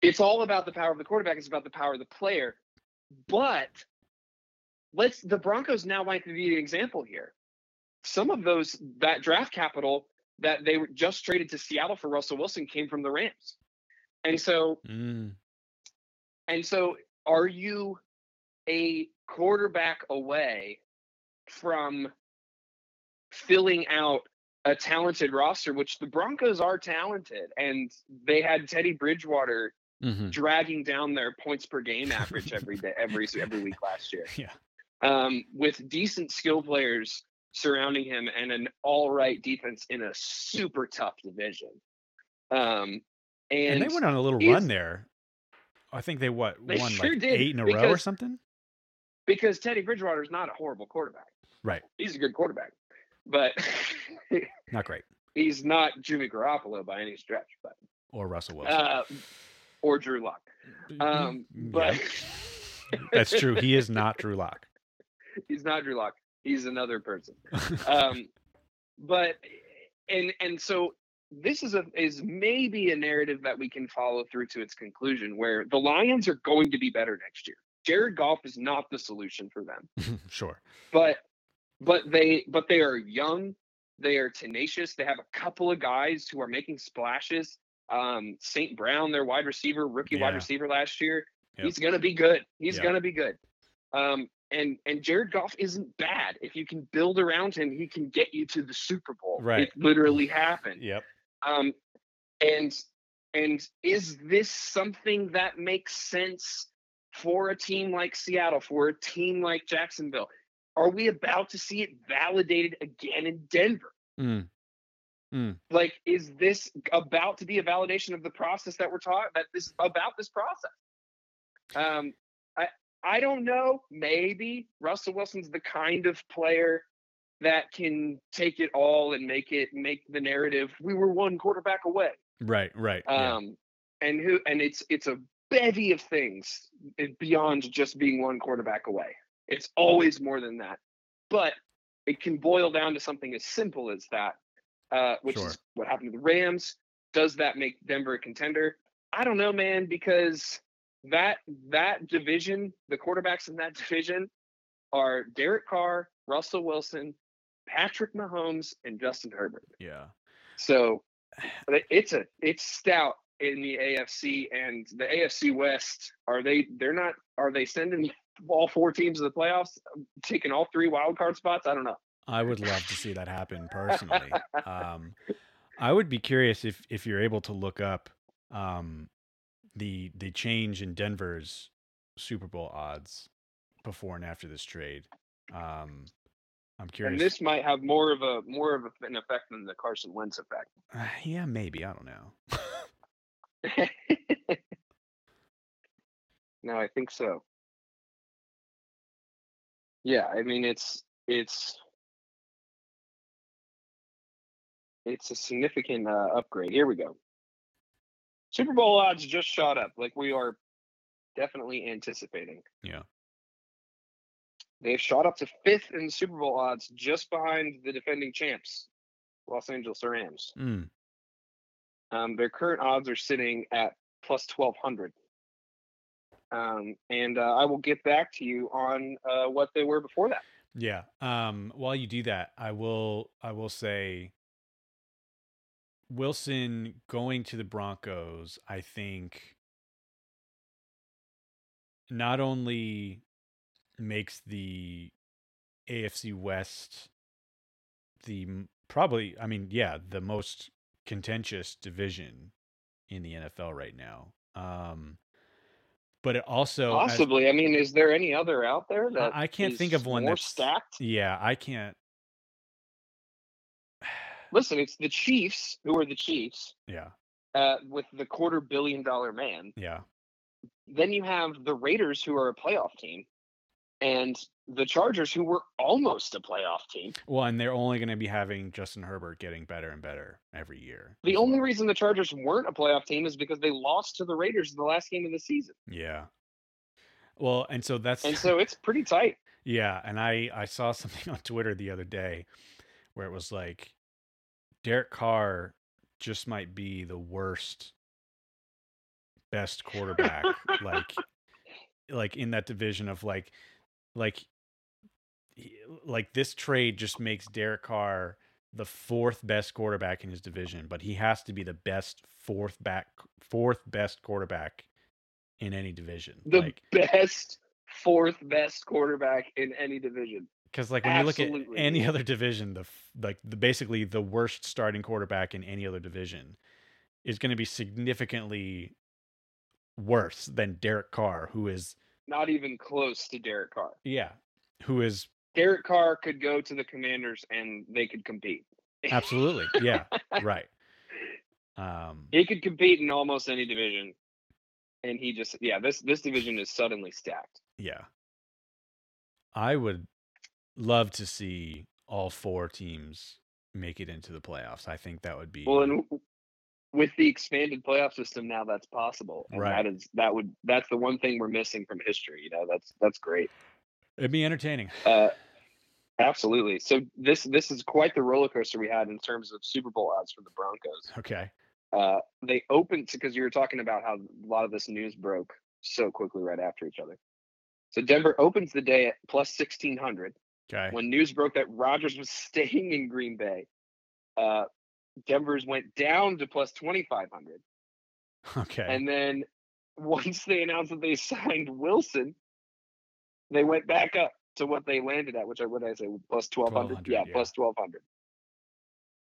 it's all about the power of the quarterback. It's about the power of the player. But let's the Broncos now might be an example here. Some of those that draft capital that they were just traded to Seattle for Russell Wilson came from the Rams. And so Mm. and so, are you a quarterback away from filling out a talented roster, which the Broncos are talented, and they had Teddy Bridgewater hmm dragging down their points per game average every day, every every week last year. Yeah. um, with decent skill players surrounding him and an all right defense in a super tough division. Um, and, And, they went on a little run there. I think they what They won sure like did, eight in a row or something. because Teddy Bridgewater is not a horrible quarterback. Right. He's a good quarterback, but Not great. he's not Jimmy Garoppolo by any stretch. But Or Russell Wilson. uh, or Drew Lock. Um, Yeah. but That's true. He is not Drew Lock. he's not Drew Lock. He's another person. um, but and and so this is a is maybe a narrative that we can follow through to its conclusion, where the Lions are going to be better next year. Jared Goff is not the solution for them, sure. but but they but they are young, they are tenacious. They have a couple of guys who are making splashes. Um, St. Brown, their wide receiver, rookie wide receiver last year, Yep. he's gonna be good. He's Yeah. gonna be good. Um, and and Jared Goff isn't bad. If you can build around him, he can get you to the Super Bowl. Right. It literally happened. Yep. Um, and and is this something that makes sense for a team like Seattle, for a team like Jacksonville? Are we about to see it validated again in Denver? Mm. Like, is this about to be a validation of the process that we're taught that this about this process? Um, I I don't know. Maybe Russell Wilson's the kind of player that can take it all and make it make the narrative. We were one quarterback away. Right. Right. yeah. Um, and who and it's it's a bevy of things beyond just being one quarterback away. It's always more than that, but it can boil down to something as simple as that, uh, which Sure. is what happened to the Rams. Does that make Denver a contender? I don't know, man, because that that division, the quarterbacks in that division, are Derek Carr, Russell Wilson, Patrick Mahomes, and Justin Herbert. Yeah. So it's a it's stout in the AFC and the AFC West. Are they? They're not. Are they sending all four teams to the playoffs, taking all three wild card spots? I don't know. I would love to see that happen personally. Um, I would be curious if if you're able to look up um, the the change in Denver's Super Bowl odds before and after this trade. Um, I'm curious. And this might have more of a more of an effect than the Carson Wentz effect. Uh, yeah, maybe. I don't know. no, I think so. Yeah, I mean it's it's it's a significant uh, upgrade. Here we go. Super Bowl odds just shot up, like we are definitely anticipating. Yeah. They've shot up to fifth in Super Bowl odds, just behind the defending champs, Los Angeles Rams. Mm, Um, their current odds are sitting at plus 1200. Um, and uh, I will get back to you on uh, what they were before that. yeah. Um, while you do that, I will I will say Wilson going to the Broncos, I think not only makes the AFC West the probably I mean yeah the most contentious division in the NFL right now. Um, but it also as- Possibly. I mean, is there any other out there that I can't think of one more that's stacked? yeah I can't Listen, it's the Chiefs who are the Chiefs yeah uh, with the quarter billion dollar man. yeah Then you have the Raiders who are a playoff team, and the Chargers who were almost a playoff team. well and they're only going to be having Justin Herbert getting better and better every year. The only well. reason the Chargers weren't a playoff team is because they lost to the Raiders in the last game of the season. yeah. Well, and so that's And so it's pretty tight. Yeah, and I I saw something on Twitter the other day where it was like Derek Carr just might be the worst best quarterback like like in that division of like like like this trade just makes Derek Carr the fourth best quarterback in his division, but he has to be the best fourth back fourth best quarterback in any division. The like best, fourth best quarterback in any division. Because like when you look at any other division, the like the basically the worst starting quarterback in any other division is going to be significantly worse than Derek Carr, who is Not even close to Derek Carr. yeah, who is Derek Carr could go to the Commanders and they could compete. absolutely yeah right. Um, He could compete in almost any division, and he just yeah this this division is suddenly stacked. yeah, I would love to see all four teams make it into the playoffs. I think that would be Well, and with the expanded playoff system now, that's possible. And Right. That is that would that's the one thing we're missing from history. You know, that's that's great. it'd be entertaining. Uh, absolutely. So this this is quite the roller coaster we had in terms of Super Bowl odds for the Broncos. Okay, Uh, they opened because you were talking about how a lot of this news broke so quickly right after each other. So Denver opens the day at plus sixteen hundred. okay, when news broke that rodgers was staying in Green Bay, uh, Denver's went down to plus 2,500. okay. And then once they announced that they signed Wilson, they went back up to what they landed at, which I what did I say, plus 1,200? 1,200, Yeah, yeah. plus 1,200.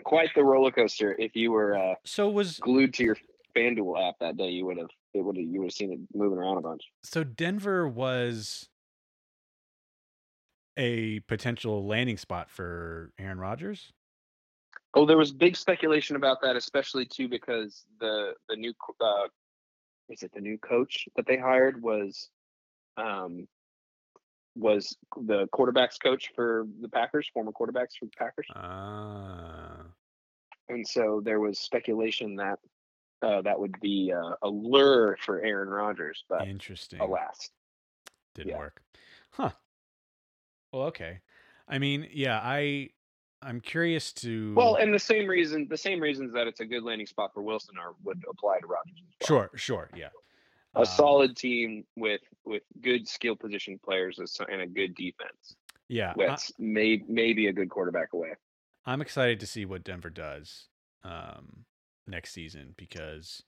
Quite the roller coaster. If you were uh, so was glued to your FanDuel app that day, you would have it would have you would have seen it moving around a bunch. so Denver was a potential landing spot for Aaron Rodgers. Oh, there was big speculation about that, especially too because the the new uh, is it the new coach that they hired was um was the quarterbacks coach for the Packers, former quarterbacks for the Packers, Ah, and so there was speculation that uh, that would be uh, a lure for Aaron Rodgers, but interesting. alas, Didn't yeah. work. Huh. Well, okay. I mean, yeah, I I'm curious to well, and the same reason the same reasons that it's a good landing spot for Wilson are would apply to Rodgers. well. Sure, sure, yeah. a Um, solid team with with good skill position players and a good defense. Yeah, That's may maybe a good quarterback away. I'm excited to see what Denver does um, next season because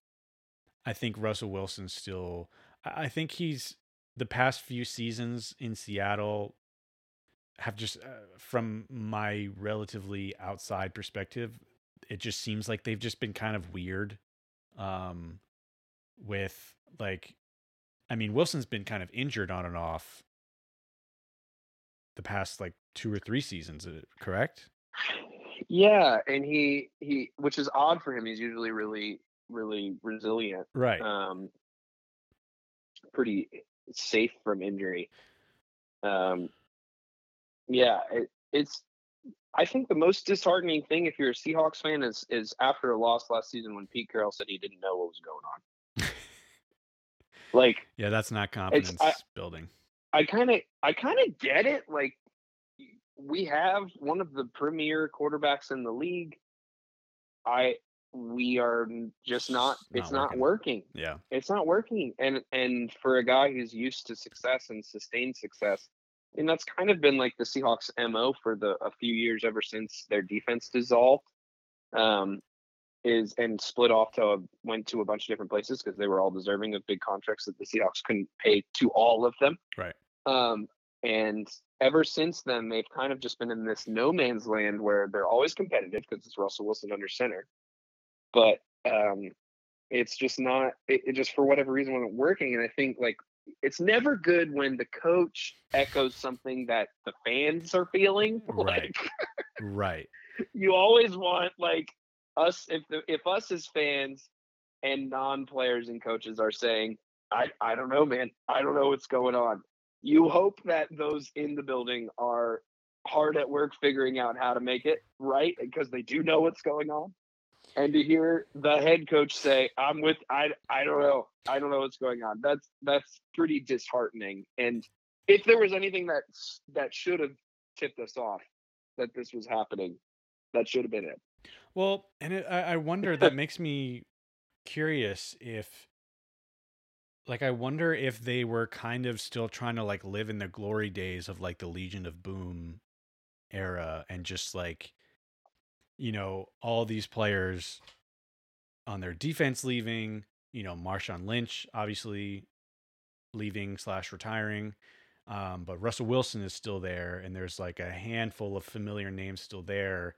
I think Russell Wilson still. I think he's the past few seasons in Seattle have just, uh, from my relatively outside perspective, it just seems like they've just been kind of weird. Um, with like, I mean, Wilson's been kind of injured on and off the past like two or three seasons, uh, correct? Yeah, and he he which is odd for him. He's usually really really resilient, Right. um, pretty safe from injury. Um, yeah, it, it's. I think the most disheartening thing, if you're a Seahawks fan, is is after a loss last season when Pete Carroll said he didn't know what was going on. Like Yeah, that's not confidence I- building. I kind of I kind of get it. Like we have one of the premier quarterbacks in the league. I we are just not. It's not It's not working. working. Yeah. It's not working. And and for a guy who's used to success and sustained success, and that's kind of been like the Seahawks mo for the a few years ever since their defense dissolved. Um, is and split off to a, went to a bunch of different places because they were all deserving of big contracts that the Seahawks couldn't pay to all of them. Right. Um, and ever since then, they've kind of just been in this no man's land where they're always competitive because it's Russell Wilson under center, but um, it's just not. It, it just for whatever reason wasn't working. And I think like it's never good when the coach echoes something that the fans are feeling. Right. Like Right. you always want like us if the, if us as fans and non-players and coaches are saying I I don't know man I don't know what's going on you hope that those in the building are hard at work figuring out how to make it right because they do know what's going on and to hear the head coach say I'm with I I don't know I don't know what's going on. That's that's pretty disheartening. And if there was anything that that should have tipped us off that this was happening that should have been it. Well, and it, I, I wonder that makes me curious if, like, I wonder if they were kind of still trying to like live in the glory days of like the Legion of Boom era and just like, you know, all these players on their defense leaving, you know, Marshawn Lynch obviously leaving slash retiring. Um, but Russell Wilson is still there, and there's like a handful of familiar names still there.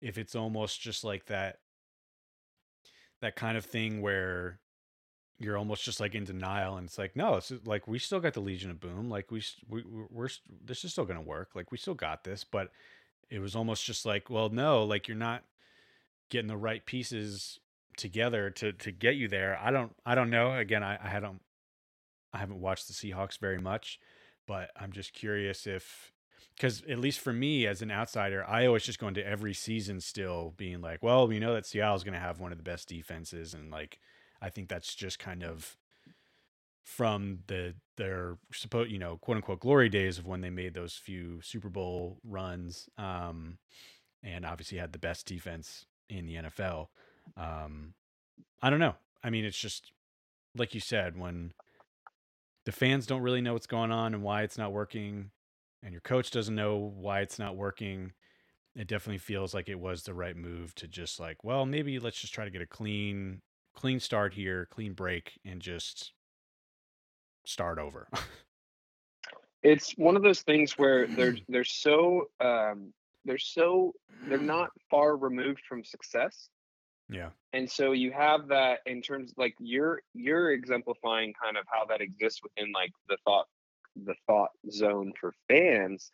If it's almost just like that, that kind of thing where, you're almost just like in denial and it's like no it's like we still got the legion of boom like we we we're, we're this is still to work like we still got this but it was almost just like well no like you're not getting the right pieces together to to get you there. I don't i don't know again i i don't i haven't watched the seahawks very much but i'm just curious if because at least for me as an outsider i always just go into every season still being like well we know that seattle's going to have one of the best defenses and like I think that's just kind of from the their supposed you know quote unquote glory days of when they made those few Super Bowl runs, um, and obviously had the best defense in the NFL. Um, I don't know. I mean, it's just like you said when the fans don't really know what's going on and why it's not working, and your coach doesn't know why it's not working. It definitely feels like it was the right move to just like, well, maybe let's just try to get a clean clean start here, clean break, and just start over. it's one of those things where they're they're so um, they're so they're not far removed from success, yeah. and so you have that in terms like you're you're exemplifying kind of how that exists within like the thought the thought zone for fans,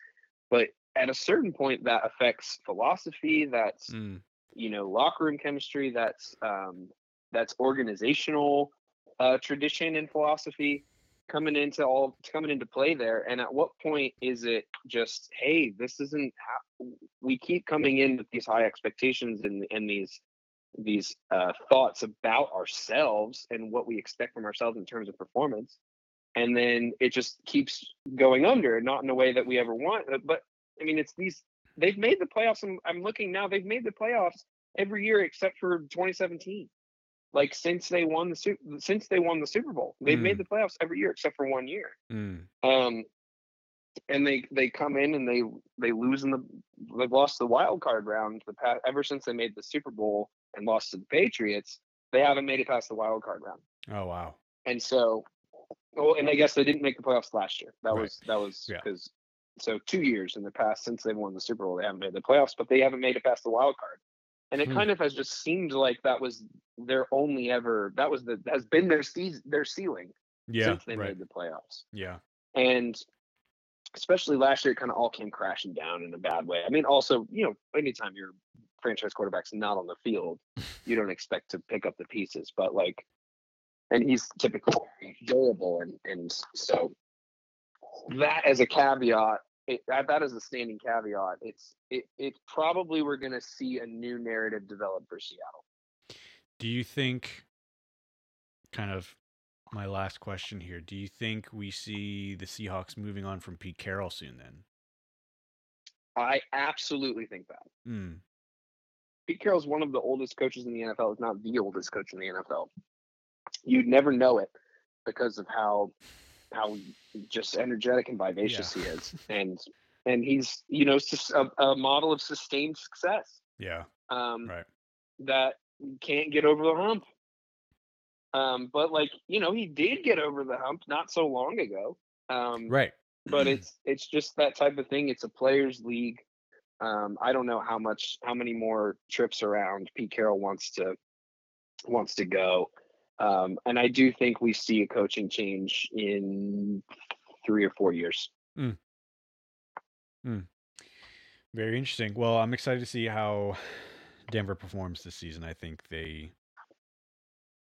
but at a certain point that affects philosophy. That's Mm, you know locker room chemistry. That's um, that's organizational uh, tradition and philosophy coming into all coming into play there and at what point is it just hey this isn't how we keep coming in with these high expectations and and these these uh, thoughts about ourselves and what we expect from ourselves in terms of performance and then it just keeps going under not in a way that we ever want uh, but i mean it's these they've made the playoffs i'm, I'm looking now they've made the playoffs every year except for 2017 like since they won the Su- since they won the Super Bowl. They've made Mm. the playoffs every year except for one year. mm, Um, and they they come in and they they lose in the they've lost the wild card round the past ever since they made the Super Bowl and lost to the Patriots. They haven't made it past the wild card round. oh wow. And so, well, and I guess they didn't make the playoffs last year. That Right. was that was Yeah. because so two years in the past since they've won the Super Bowl, they haven't made the playoffs, but they haven't made it past the wild card. And it Hmm. kind of has just seemed like that was their only ever that was the has been their seas their ceiling Yeah. since they right. made the playoffs. Yeah. And especially last year, it kind of all came crashing down in a bad way. I mean, also, you know, anytime your franchise quarterback's not on the field, you don't expect to pick up the pieces. But like, and he's typically durable, and and so that as a caveat, it, that that is a standing caveat. It's it it probably we're going to see a new narrative develop for Seattle. Do you think, kind of my last question here, do you think we see the Seahawks moving on from Pete Carroll soon then? I absolutely think that. Mm, Pete Carroll's one of the oldest coaches in the NFL, if not the oldest coach in the NFL. You'd never know it because of how how just energetic and vivacious he is, and and he's you know just a, a model of sustained success yeah. um, Right. that can't get over the hump. Um, but like you know, he did get over the hump not so long ago. Um, Right. but it's it's just that type of thing. It's a players' league. Um, I don't know how much how many more trips around Pete Carroll wants to wants to go. Um, and I do think we see a coaching change in three or four years. Very interesting. Well, I'm excited to see how Denver performs this season. I think they.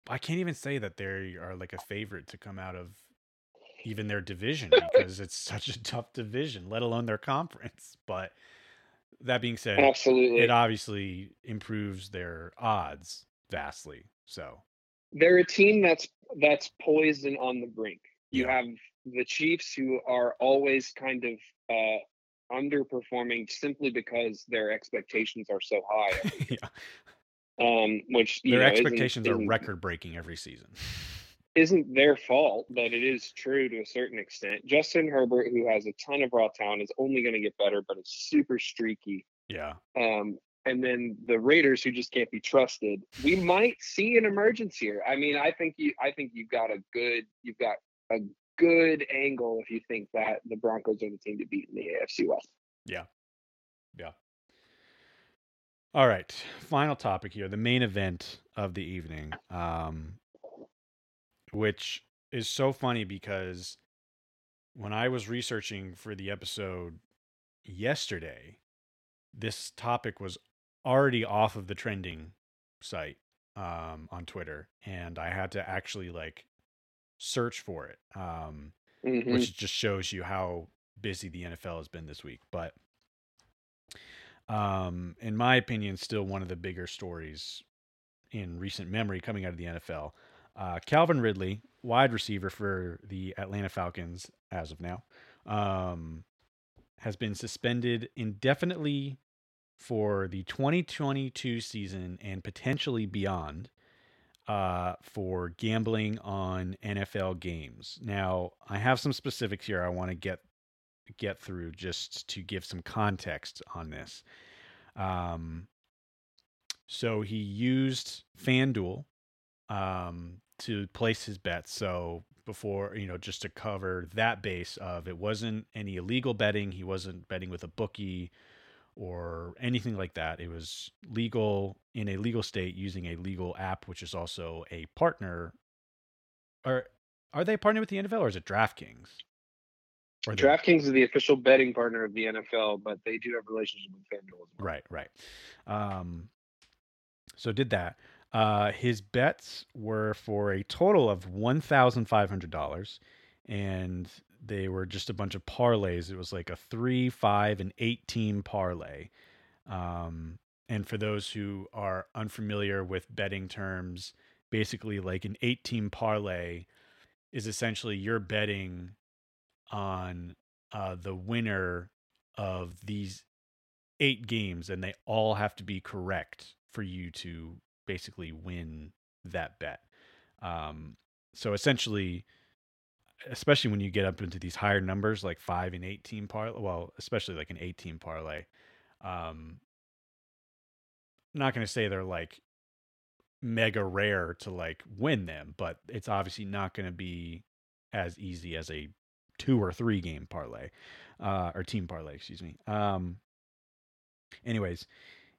I can't even say that they are like a favorite to come out of even their division because it's such a tough division, let alone their conference. But that being said, Absolutely, it obviously improves their odds vastly. So, they're a team that's that's poised and on the brink. You Yeah. have the Chiefs who are always kind of uh, underperforming simply because their expectations are so high. yeah, Um, which you their know, isn't- expectations are isn't- record breaking every season. isn't their fault, but it is true to a certain extent. Justin Herbert, who has a ton of raw talent, is only going to get better, but it's super streaky. Yeah. Um, and then the Raiders, who just can't be trusted. We might see an emergence here. I mean, I think you, I think you've got a good, you've got a good angle if you think that the Broncos are the team to beat in the AFC West. Yeah. Yeah. All right. Final topic here. The main event of the evening. Um, which is so funny because when I was researching for the episode yesterday, this topic was already off of the trending site um, on Twitter, and I had to actually like search for it, um, Mhm. which just shows you how busy the NFL has been this week. But um, in my opinion, still one of the bigger stories in recent memory coming out of the NFL. Uh, Calvin Ridley, wide receiver for the Atlanta Falcons as of now, um, has been suspended indefinitely for the 2022 season and potentially beyond uh, for gambling on NFL games. Now, I have some specifics here I want to get get through just to give some context on this. Um, so he used FanDuel um, to place his bets. So before, you know, just to cover that base of it wasn't any illegal betting. He wasn't betting with a bookie or anything like that. It was legal in a legal state using a legal app, which is also a partner. Or are they partnered with the NFL or is it DraftKings? Or DraftKings is the official betting partner of the NFL, but they do have a relationship with FanDuel. as well. Right, right. Um, so did that. Uh, his bets were for a total of one thousand five hundred dollars, and they were just a bunch of parlays. It was like a three, five, and eight team parlay. Um, and for those who are unfamiliar with betting terms, basically like an eight team parlay is essentially you're betting on uh, the winner of these eight games and they all have to be correct for you to basically win that bet. Um, so essentially, especially when you get up into these higher numbers like five and eighteen parlay, well, especially like an 18 parlay, um, I'm not going to say they're like mega rare to like win them, but it's obviously not going to be as easy as a two or three game parlay uh, or team parlay, excuse me. Um, anyways,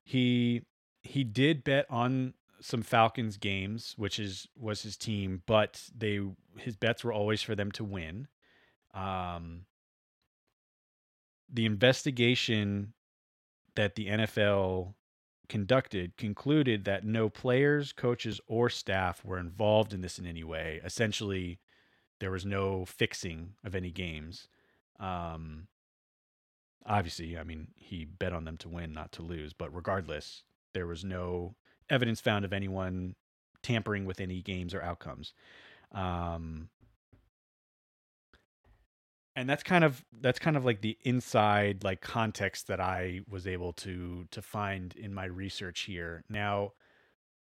he he did bet on some Falcons games, which is was his team, but they his bets were always for them to win. Um, the investigation that the NFL conducted concluded that no players, coaches, or staff were involved in this in any way. Essentially, there was no fixing of any games. Um, obviously, I mean, he bet on them to win, not to lose. But regardless, there was no evidence found of anyone tampering with any games or outcomes. Um, and that's kind of that's kind of like the inside like context that I was able to to find in my research here. Now,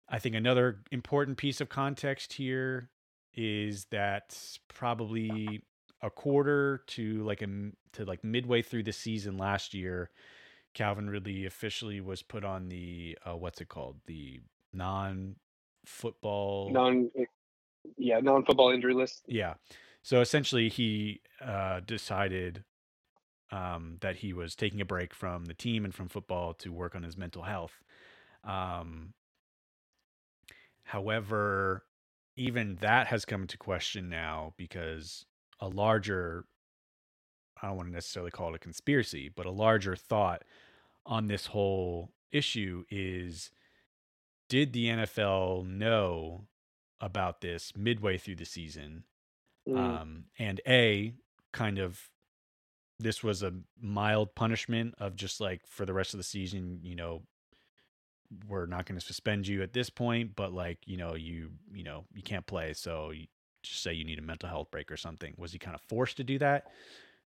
I think another important piece of context here is that probably a quarter to like a to like midway through the season last year, Calvin Ridley officially was put on the uh, what's it called the non football Non, yeah, non-football injury list. yeah. So essentially, he uh, decided um, that he was taking a break from the team and from football to work on his mental health. Um, however, even that has come into question now because a larger, I don't want to necessarily call it a conspiracy, but a larger thought on this whole issue is did the NFL know about this midway through the season? Mm. um, and a kind of this was a mild punishment of just like for the rest of the season you know we're not going to suspend you at this point but like you know you you know you can't play so you just say you need a mental health break or something was he kind of forced to do that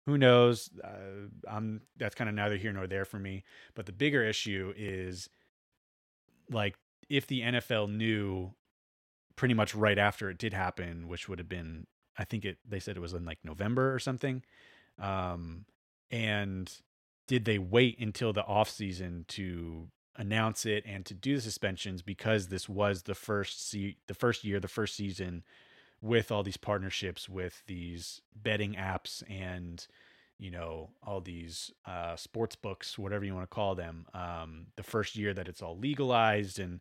who knows uh, i'm that's kind of neither here nor there for me but the bigger issue is like if the nfl knew pretty much right after it did happen which would have been I think it they said it was in like November or something. Um, and did they wait until the off season to announce it and to do the suspensions because this was the first se- the first year, the first season with all these partnerships with these betting apps and you know all these uh, sports books, whatever you want to call them. Um, the first year that it's all legalized and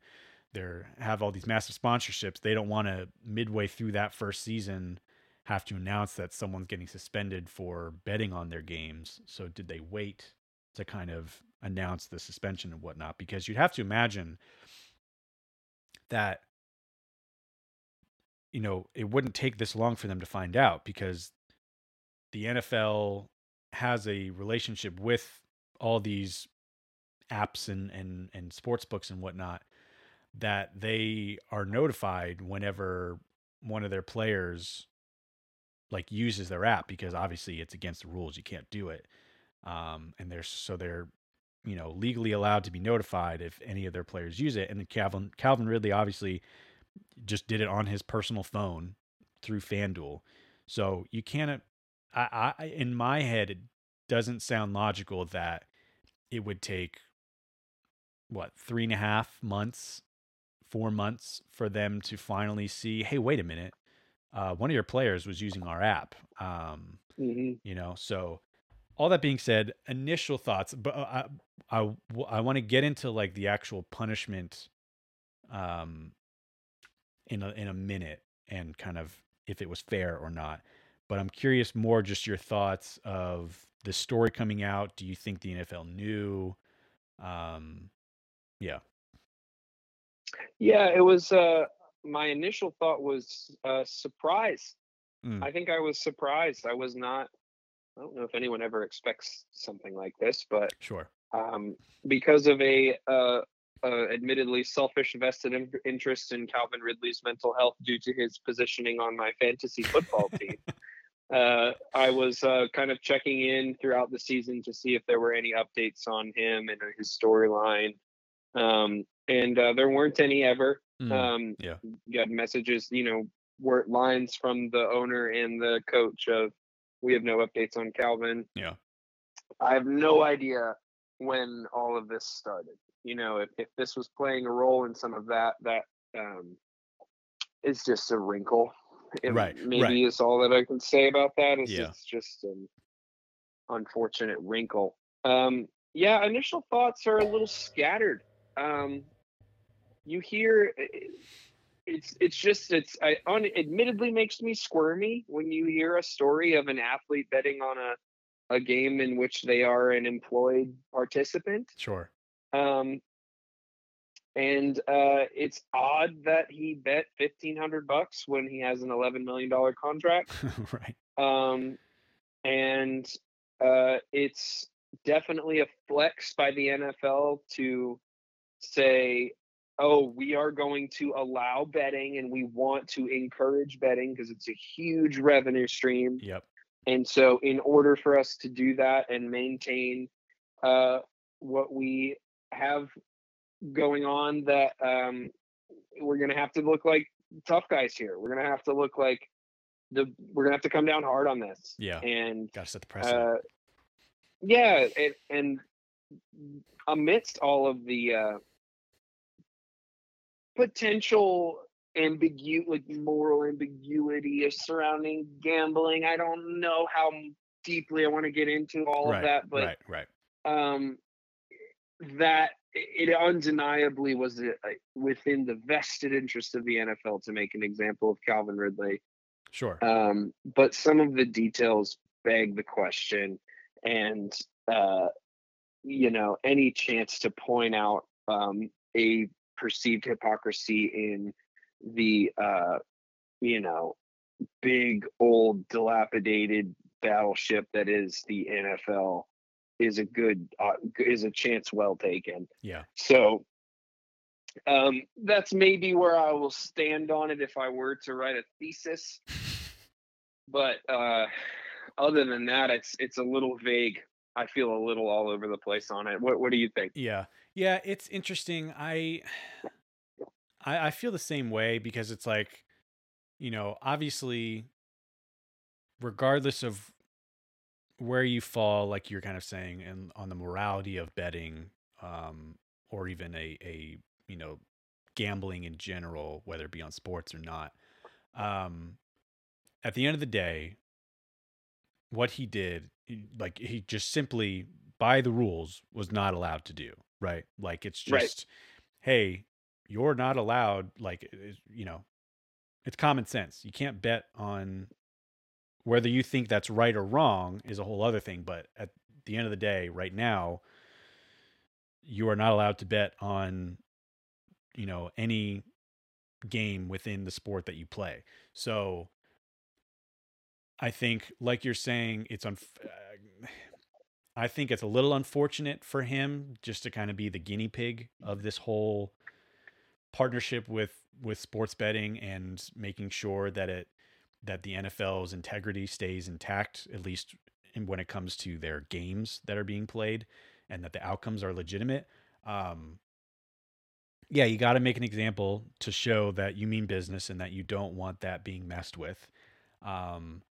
they're have all these massive sponsorships. They don't want to midway through that first season have to announce that someone's getting suspended for betting on their games. So did they wait to kind of announce the suspension and whatnot? Because you'd have to imagine that you know it wouldn't take this long for them to find out because the NFL has a relationship with all these apps and and and sports books and whatnot that they are notified whenever one of their players like uses their app because obviously it's against the rules you can't do it um and they're so they're you know legally allowed to be notified if any of their players use it and Calvin Calvin Ridley obviously just did it on his personal phone through FanDuel. So you can't I, I in my head it doesn't sound logical that it would take what three and a half months four months for them to finally see hey wait a minute. Uh, one of your players was using our app. Um, hmm you know so all that being said initial thoughts but uh, i i, I want to get into like the actual punishment um in a in a minute and kind of if it was fair or not but i'm curious more just your thoughts of the story coming out do you think the nfl knew um yeah Yeah, it was. Uh, my initial thought was uh, surprise. Mm. I think I was surprised. I was not. I don't know if anyone ever expects something like this, but sure um, because of a uh, uh, admittedly selfish vested in- interest in Calvin Ridley's mental health due to his positioning on my fantasy football team. Uh, I was uh, kind of checking in throughout the season to see if there were any updates on him and his storyline, um, and uh, there weren't any ever. Mm. Um, yeah had messages, you know, were lines from the owner and the coach of, "We have no updates on Calvin." yeah I have no idea when all of this started. You know, if, if this was playing a role in some of that, that um, is just a wrinkle. It Right, Maybe right. is all that I can say about that. Is Yeah. it's just an unfortunate wrinkle. Um, yeah, initial thoughts are a little scattered. Um, you hear it's it's just it's I un, admittedly makes me squirmy when you hear a story of an athlete betting on a a game in which they are an employed participant. sure Um, and uh, it's odd that he bet fifteen hundred bucks when he has an eleven million dollar contract. right Um, and uh, it's definitely a flex by the NFL to say, oh, we are going to allow betting and we want to encourage betting because it's a huge revenue stream. yep And so, in order for us to do that and maintain uh, what we have going on, that um, we're going to have to look like tough guys here. We're going to have to look like the we're going to have to come down hard on this. yeah And gotta set the precedent uh, yeah, and, and amidst all of the uh, potential ambigu like moral ambiguity surrounding gambling, I don't know how deeply I want to get into all right of that, but right right um, that it undeniably was uh, within the vested interest of the NFL to make an example of Calvin Ridley. sure Um, but some of the details beg the question, and uh, you know, any chance to point out um, a perceived hypocrisy in the uh, you know big old dilapidated battleship that is the NFL is a good uh, is a chance well taken. yeah So um, that's maybe where I will stand on it if I were to write a thesis. But uh, other than that, it's it's a little vague. I feel a little all over the place on it. What What do you think? Yeah. Yeah, it's interesting. I I I feel the same way because it's like, you know, obviously regardless of where you fall, like you're kind of saying, and on the morality of betting, um, or even a a you know, gambling in general, whether it be on sports or not. Um at the end of the day, what he did, like he just simply by the rules was not allowed to do, right? Like it's Right. just, hey, you're not allowed like you know it's common sense you can't bet on whether you think that's right or wrong is a whole other thing but at the end of the day right now you are not allowed to bet on you know any game within the sport that you play. So i think like you're saying it's on I think it's a little unfortunate for him just to kind of be the guinea pig of this whole partnership with with sports betting and making sure that it that the NFL's integrity stays intact at least when it comes to their games that are being played and that the outcomes are legitimate. Um, yeah, you got to make an example to show that you mean business and that you don't want that being messed with. Um,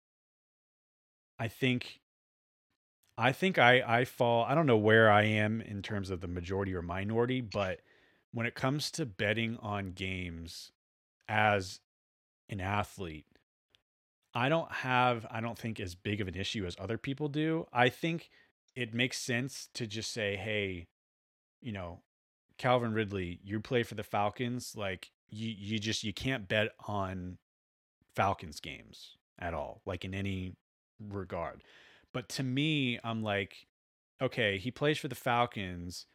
I think I think I I fall I don't know where I am in terms of the majority or minority, but when it comes to betting on games as an athlete, I don't have I don't think as big of an issue as other people do. I think it makes sense to just say, "Hey, you know, Calvin Ridley, you play for the Falcons, like you you just you can't bet on Falcons games at all, like in any regard." But to me, I'm like, okay, he plays for the Falcons,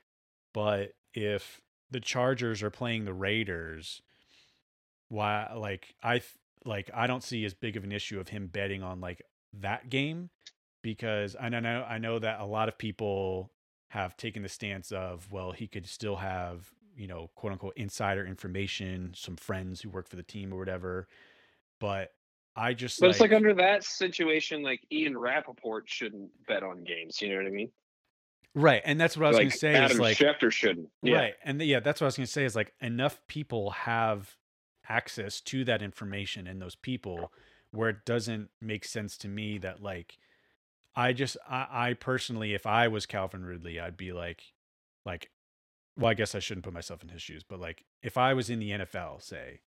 but if the Chargers are playing the Raiders, why like I like I don't see as big of an issue of him betting on like that game because I know I know that a lot of people have taken the stance of well he could still have you know quote unquote insider information some friends who work for the team or whatever but I just But it's like under that situation, like Ian Rapoport shouldn't bet on games. You know what I mean? right and that's what I was like gonna say Adam is like Schefter shouldn't. Yeah. Right. And yeah, that's what I was going to say is like enough people have access to that information and those people where it doesn't make sense to me that like I just I, I personally if I was Calvin Ridley, I'd be like like well, I guess I shouldn't put myself in his shoes, but like if I was in the NFL, say,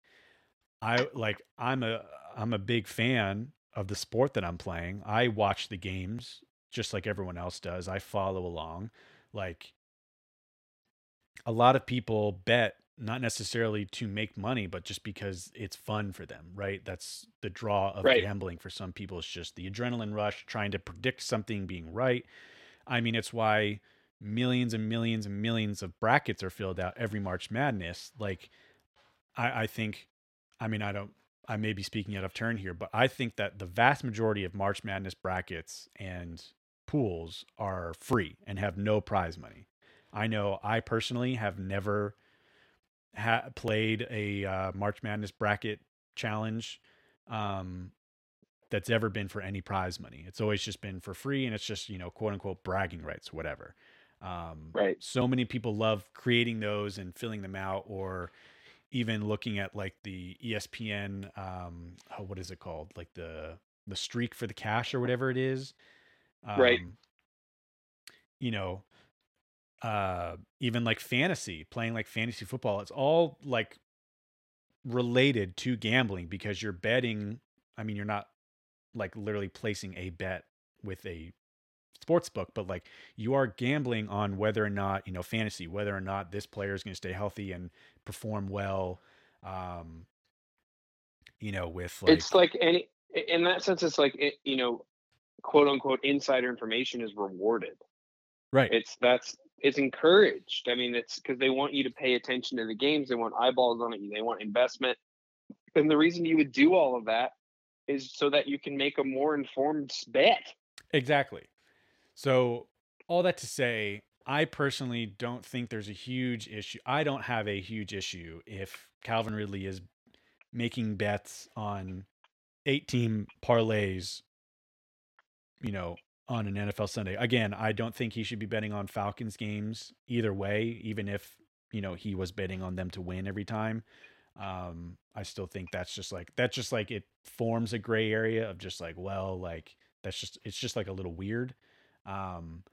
I like I'm a I'm a big fan of the sport that I'm playing. I watch the games just like everyone else does. I follow along. Like a lot of people bet not necessarily to make money, but just because it's fun for them, right? That's the draw of Right. gambling for some people. It's just the adrenaline rush, trying to predict something being right. I mean, it's why millions and millions and millions of brackets are filled out every March Madness. Like, I, I think, I mean, I don't, I may be speaking out of turn here, but I think that the vast majority of March Madness brackets and pools are free and have no prize money. I know I personally have never ha- played a uh, March Madness bracket challenge um, that's ever been for any prize money. It's always just been for free, and it's just you know quote unquote bragging rights, whatever. Um, Right. So many people love creating those and filling them out, or even looking at like the ESPN. Um, oh, what is it called? Like the the streak for the cash or whatever it is. Um, Right. You know, uh even like fantasy playing like fantasy football it's all like related to gambling because you're betting i mean you're not like literally placing a bet with a sports book but like you are gambling on whether or not you know fantasy whether or not this player is going to stay healthy and perform well um you know with like it's like any in that sense, it's like it, you know, quote unquote insider information is rewarded. right It's that's it's encouraged. I mean, it's because they want you to pay attention to the games. They want eyeballs on it. They want investment. And the reason you would do all of that is so that you can make a more informed bet. Exactly. So, all that to say, I personally don't think there's a huge issue. I don't have a huge issue if Calvin Ridley is making bets on eight team parlays, you know, on an NFL Sunday. Again, I don't think he should be betting on Falcons games either way, even if, you know, he was betting on them to win every time. Um, I still think that's just like that's just like it forms a gray area of just like, well, like that's just it's just like a little weird. Um,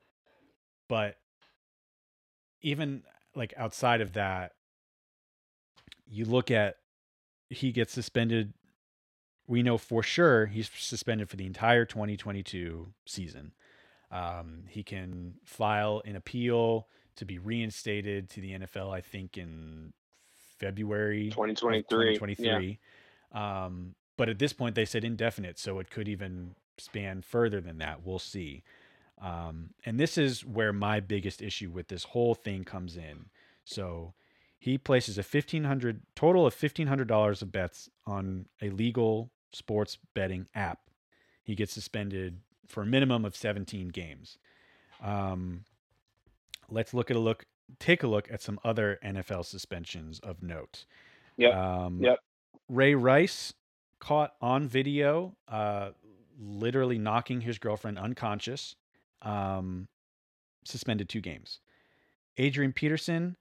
but even like outside of that, you look at he gets suspended. We know for sure he's suspended for the entire 2022 season. Um, he can file an appeal to be reinstated to the NFL, I think, in February of 2023. 2023. Um, but at this point, they said indefinite, so it could even span further than that. We'll see. Um, and this is where my biggest issue with this whole thing comes in. So he places a fifteen hundred total of fifteen hundred dollars of bets on a legal sports betting app. He gets suspended for a minimum of seventeen games. Um, let's look at a look. Take a look at some other NFL suspensions of note. Yep. Um, Yep. Ray Rice caught on video, uh, literally knocking his girlfriend unconscious, um, suspended two games. Adrian Peterson,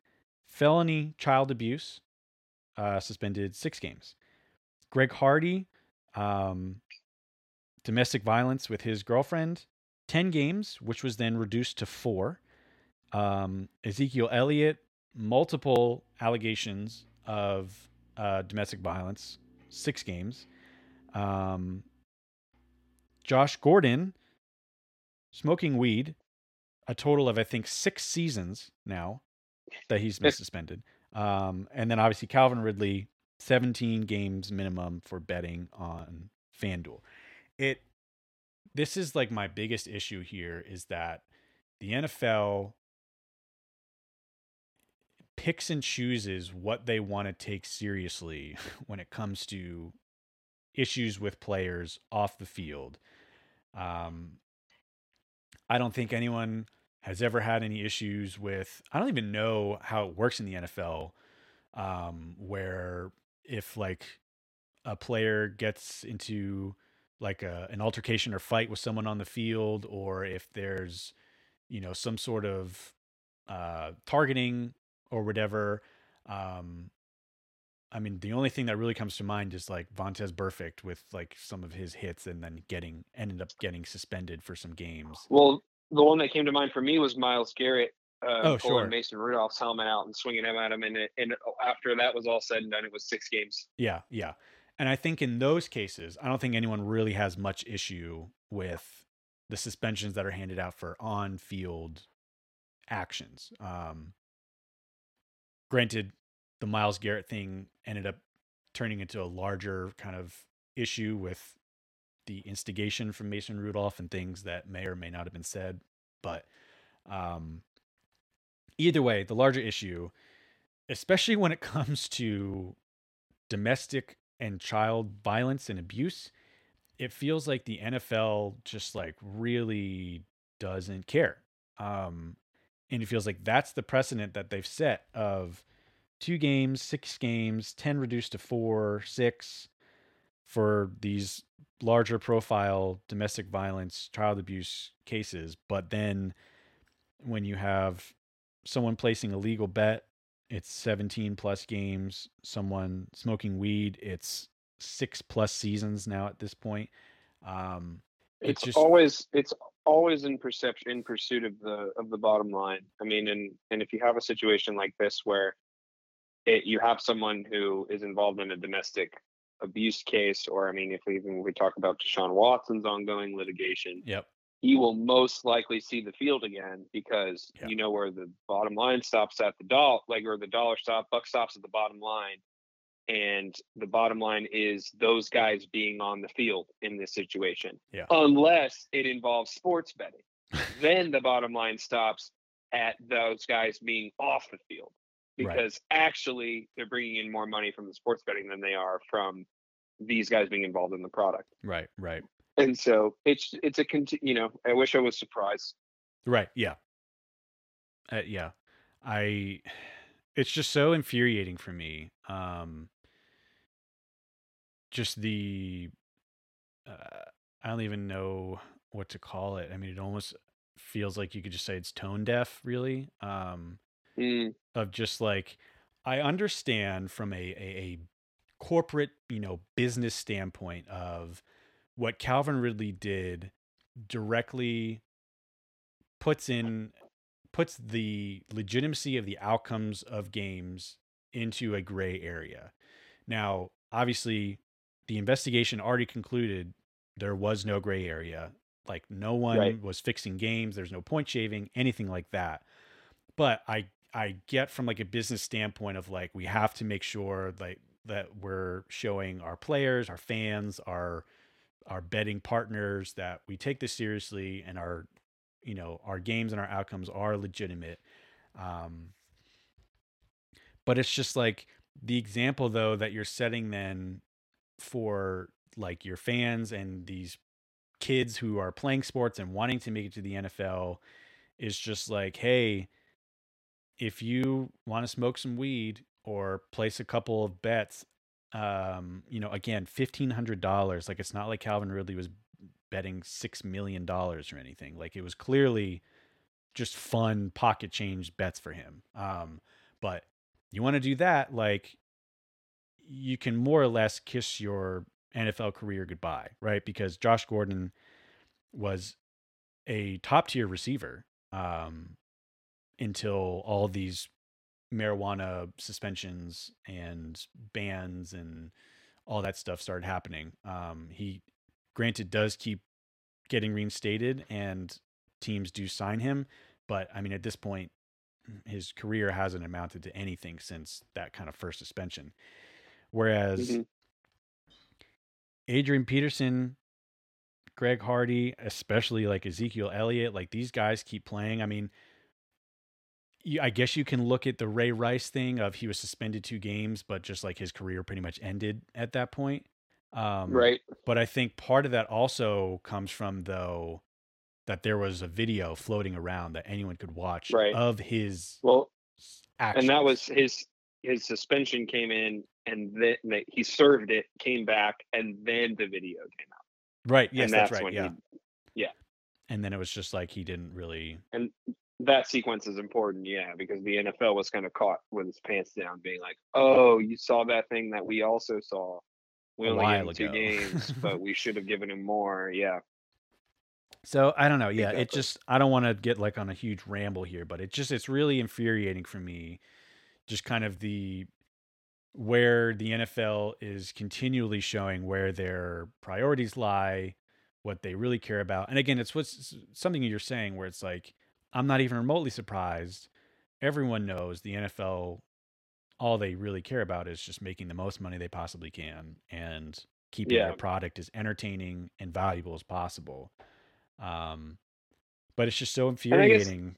felony child abuse, uh, suspended six games. Greg Hardy, um, domestic violence with his girlfriend, 10 games, which was then reduced to four. Um, Ezekiel Elliott, multiple allegations of uh, domestic violence, six games. Um, Josh Gordon, smoking weed, a total of I think six seasons now that he's been suspended. Um, and then obviously Calvin Ridley, 17 games minimum for betting on FanDuel. It this is like my biggest issue here is that the NFL picks and chooses what they want to take seriously when it comes to issues with players off the field. Um, I don't think anyone has ever had any issues with. I don't even know how it works in the NFL, um, where if like a player gets into like a, an altercation or fight with someone on the field, or if there's you know some sort of uh, targeting or whatever. Um, I mean, the only thing that really comes to mind is like Vontaze Burfict with like some of his hits and then getting ended up getting suspended for some games. Well, the one that came to mind for me was Myles Garrett. Uh, Oh, pulling sure. Mason Rudolph's helmet out and swinging him at him, and it, and after that was all said and done, it was six games. Yeah, yeah. And I think in those cases, I don't think anyone really has much issue with the suspensions that are handed out for on-field actions. Um, granted, the Myles Garrett thing ended up turning into a larger kind of issue with the instigation from Mason Rudolph and things that may or may not have been said. But um, either way, the larger issue, especially when it comes to domestic and child violence and abuse, it feels like the NFL just like really doesn't care. Um, and it feels like that's the precedent that they've set of two games, six games, 10 reduced to four, six for these larger profile domestic violence, child abuse cases. But then when you have someone placing a legal bet, it's 17 plus games. Someone smoking weed, it's six plus seasons now at this point. Um, It's It's just- always it's always in perception in pursuit of the of the bottom line. I mean, and and if you have a situation like this where it, you have someone who is involved in a domestic abuse case, or I mean, if we even we talk about Deshaun Watson's ongoing litigation, yep. he will most likely see the field again because Yeah. you know where the bottom line stops at the dollar, like or the dollar stop, buck stops at the bottom line, and the bottom line is those guys being on the field in this situation. Yeah. Unless it involves sports betting, then the bottom line stops at those guys being off the field Right. because actually they're bringing in more money from the sports betting than they are from these guys being involved in the product Right, right. and so it's it's a conti- you know i wish i was surprised Right. Yeah. Uh, yeah. I it's just so infuriating for me. Um just the uh, I don't even know what to call it. I mean, it almost feels like you could just say it's tone deaf, really. Um Mm, of just like I understand from a, a, a corporate, you know, business standpoint of what Calvin Ridley did directly puts in puts the legitimacy of the outcomes of games into a gray area. Now, obviously, the investigation already concluded there was no gray area. Like no one Right. was fixing games, there's no point shaving, anything like that. But I I get from like a business standpoint of like we have to make sure like that we're showing our players, our fans, our our betting partners that we take this seriously and our you know our games and our outcomes are legitimate. Um, but it's just like the example though that you're setting then for like your fans and these kids who are playing sports and wanting to make it to the NFL is just like, hey, if you want to smoke some weed or place a couple of bets, um, you know, again, fifteen hundred dollars. Like it's not like Calvin Ridley was betting six million dollars or anything. Like it was clearly just fun pocket change bets for him. Um, but you want to do that, like you can more or less kiss your NFL career goodbye, right? Because Josh Gordon was a top tier receiver um, until all these marijuana suspensions and bans and all that stuff started happening. Um, he, granted, does keep getting reinstated and teams do sign him, but I mean, at this point, his career hasn't amounted to anything since that kind of first suspension. Whereas Mhm. Adrian Peterson, Greg Hardy, especially like Ezekiel Elliott, like these guys keep playing. I mean, I guess you can look at the Ray Rice thing of he was suspended two games, but just like his career pretty much ended at that point. Um, right. But I think part of that also comes from though that there was a video floating around that anyone could watch Right. of his Well, actions. and that was his his suspension came in, and then he served it, came back, and then the video came out. right. Yes, and that's, that's right. Yeah. he And then it was just like he didn't really. That sequence is important, yeah, because the NFL was kind of caught with his pants down, being like, "Oh, you saw that thing that we also saw. We A only gave him two ago." games, but we should have given him more." Yeah, So I don't know. Yeah, it just I don't want to get like on a huge ramble here, but it just it's really infuriating for me, just kind of the where the NFL is continually showing where their priorities lie, what they really care about. And again, it's what's something you're saying where it's like I'm not even remotely surprised. Everyone knows the NFL all they really care about is just making the most money they possibly can and keeping Yeah. their product as entertaining and valuable as possible. Um, but it's just so guess- infuriating.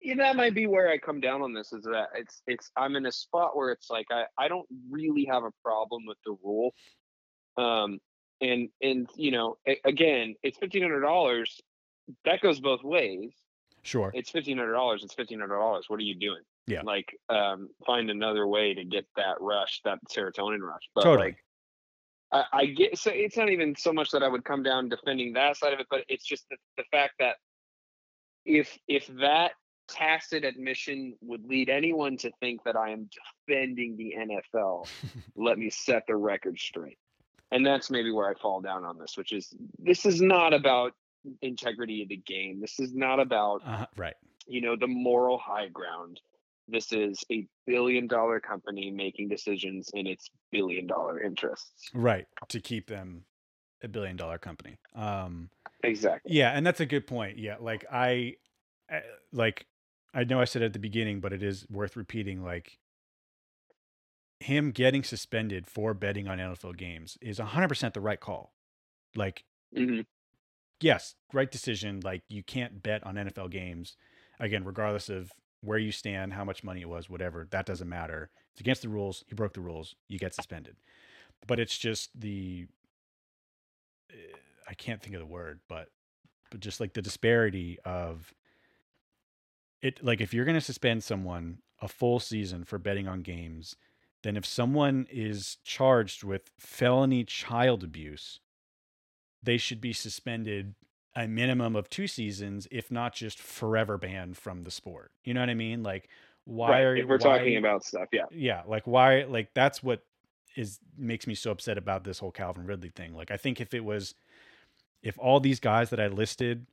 yeah, that might be where I come down on this. Is that it's it's I'm in a spot where it's like I I don't really have a problem with the rule, um, and and you know a- again it's fifteen hundred dollars. That goes both ways. Sure. it's fifteen hundred dollars. It's fifteen hundred dollars. What are you doing? Yeah. Like, um, find another way to get that rush, that serotonin rush. But Totally. like, I, I get. So it's not even so much that I would come down defending that side of it, but it's just the, the fact that if if that tacit admission would lead anyone to think that I am defending the NFL, let me set the record straight. And that's maybe where I fall down on this, which is this is not about integrity of the game. This is not about Uh, right. you know the moral high ground this is a billion dollar company making decisions in its billion dollar interests Right. To keep them a billion dollar company. Um, exactly yeah, and that's a good point. Yeah, like I, I like I know I said at the beginning, but it is worth repeating. Like him getting suspended for betting on NFL games is 100% the right call. Like hmm yes, right decision. Like you can't bet on NFL games again, regardless of where you stand, how much money it was, whatever. That doesn't matter. It's against the rules. He broke the rules. You get suspended. But it's just the eh, I can't think of the word, but but just like the disparity of it. Like if you're going to suspend someone a full season for betting on games, then if someone is charged with felony child abuse, they should be suspended a minimum of two seasons, if not just forever banned from the sport. You know what I mean? Like, why right are if we're why- talking about stuff yeah yeah like why like that's what is makes me so upset about this whole calvin ridley thing like i think if it was if all these guys that i listed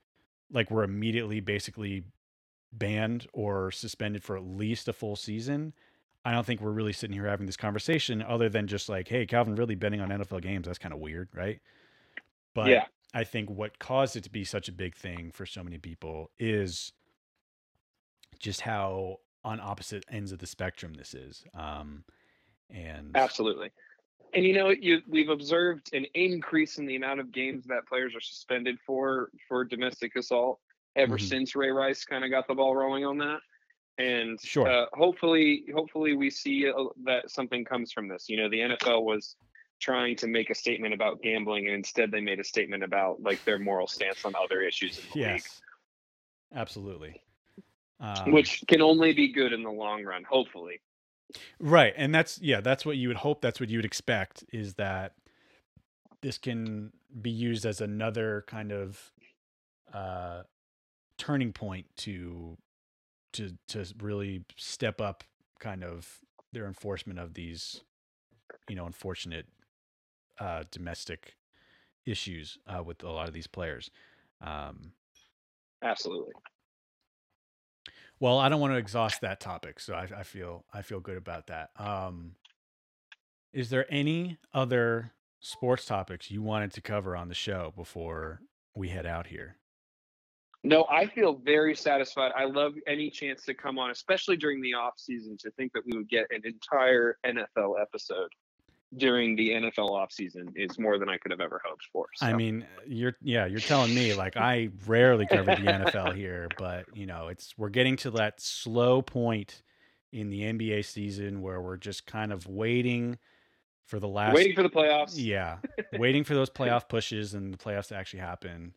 like were immediately basically banned or suspended for at least a full season i don't think we're really sitting here having this conversation other than just like hey calvin ridley betting on nfl games that's kind of weird right but yeah I think what caused it to be such a big thing for so many people is just how on opposite ends of the spectrum this is. Um, and Absolutely. And you know, you we've observed an increase in the amount of games that players are suspended for for domestic assault ever Mhm. since Ray Rice kind of got the ball rolling on that. And Sure. uh, hopefully, hopefully we see uh, that something comes from this. You know, the NFL was trying to make a statement about gambling, and instead they made a statement about like their moral stance on other issues in the yes, absolutely. Um, which can only be good in the long run. Hopefully, Right. And that's yeah, that's what you would hope, that's what you would expect is that this can be used as another kind of uh turning point to to to really step up kind of their enforcement of these you know unfortunate uh domestic issues uh with a lot of these players. Um absolutely. Well, I don't want to exhaust that topic, so I, I feel I feel good about that. Um, is there any other sports topics you wanted to cover on the show before we head out here? No, I feel very satisfied. I love any chance to come on, especially during the off season, to think that we would get an entire NFL episode during the NFL off season is more than I could have ever hoped for. I mean, you're yeah, you're telling me like I rarely cover the NFL here, but you know, it's we're getting to that slow point in the NBA season where we're just kind of waiting for the last waiting for the playoffs. Yeah, waiting for those playoff pushes and the playoffs to actually happen.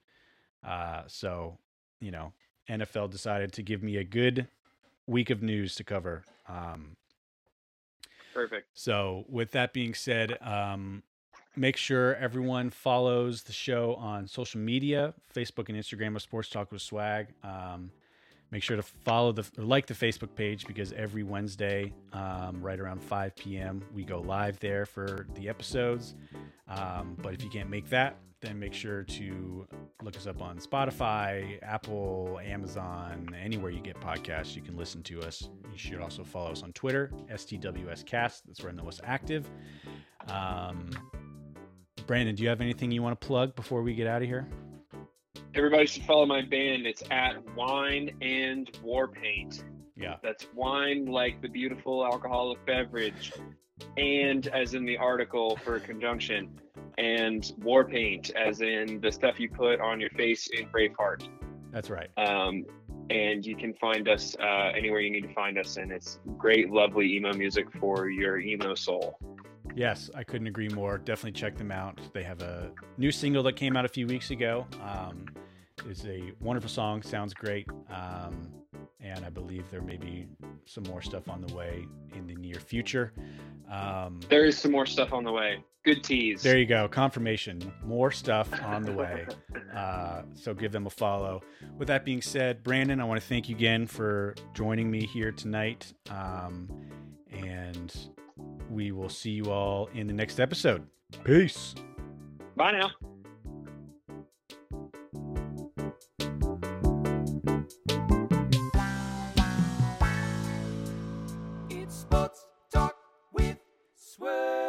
Uh, so, you know, NFL decided to give me a good week of news to cover. Um, Perfect. so, with that being said, um, make sure everyone follows the show on social media Facebook and Instagram of Sports Talk with Swag. Um, make sure to follow the like the Facebook page because every Wednesday, um, right around 5 p.m., we go live there for the episodes. Um, but if you can't make that, then make sure to look us up on Spotify, Apple, Amazon, anywhere you get podcasts, you can listen to us. You should also follow us on Twitter, STWScast. That's where I'm the most active. Um, Brandon, do you have anything you want to plug before we get out of here? Everybody should follow my band. It's at Wine and War Paint. Yeah. That's wine like the beautiful alcoholic beverage, and as in the article for conjunction, and war paint as in the stuff you put on your face in Braveheart. That's right. Um, and you can find us uh, anywhere you need to find us, and it's great, lovely emo music for your emo soul. Yes, I couldn't agree more. Definitely check them out. They have a new single that came out a few weeks ago. Um, it's a wonderful song, sounds great. Um, and I believe there may be some more stuff on the way in the near future. Um, There is some more stuff on the way. Good tease. there you go, confirmation. More stuff on the way. Uh, so give them a follow. With that being said, Brandon, I want to thank you again for joining me here tonight. Um, and we will see you all in the next episode. Peace. Bye now. It's sports talk with Swerve.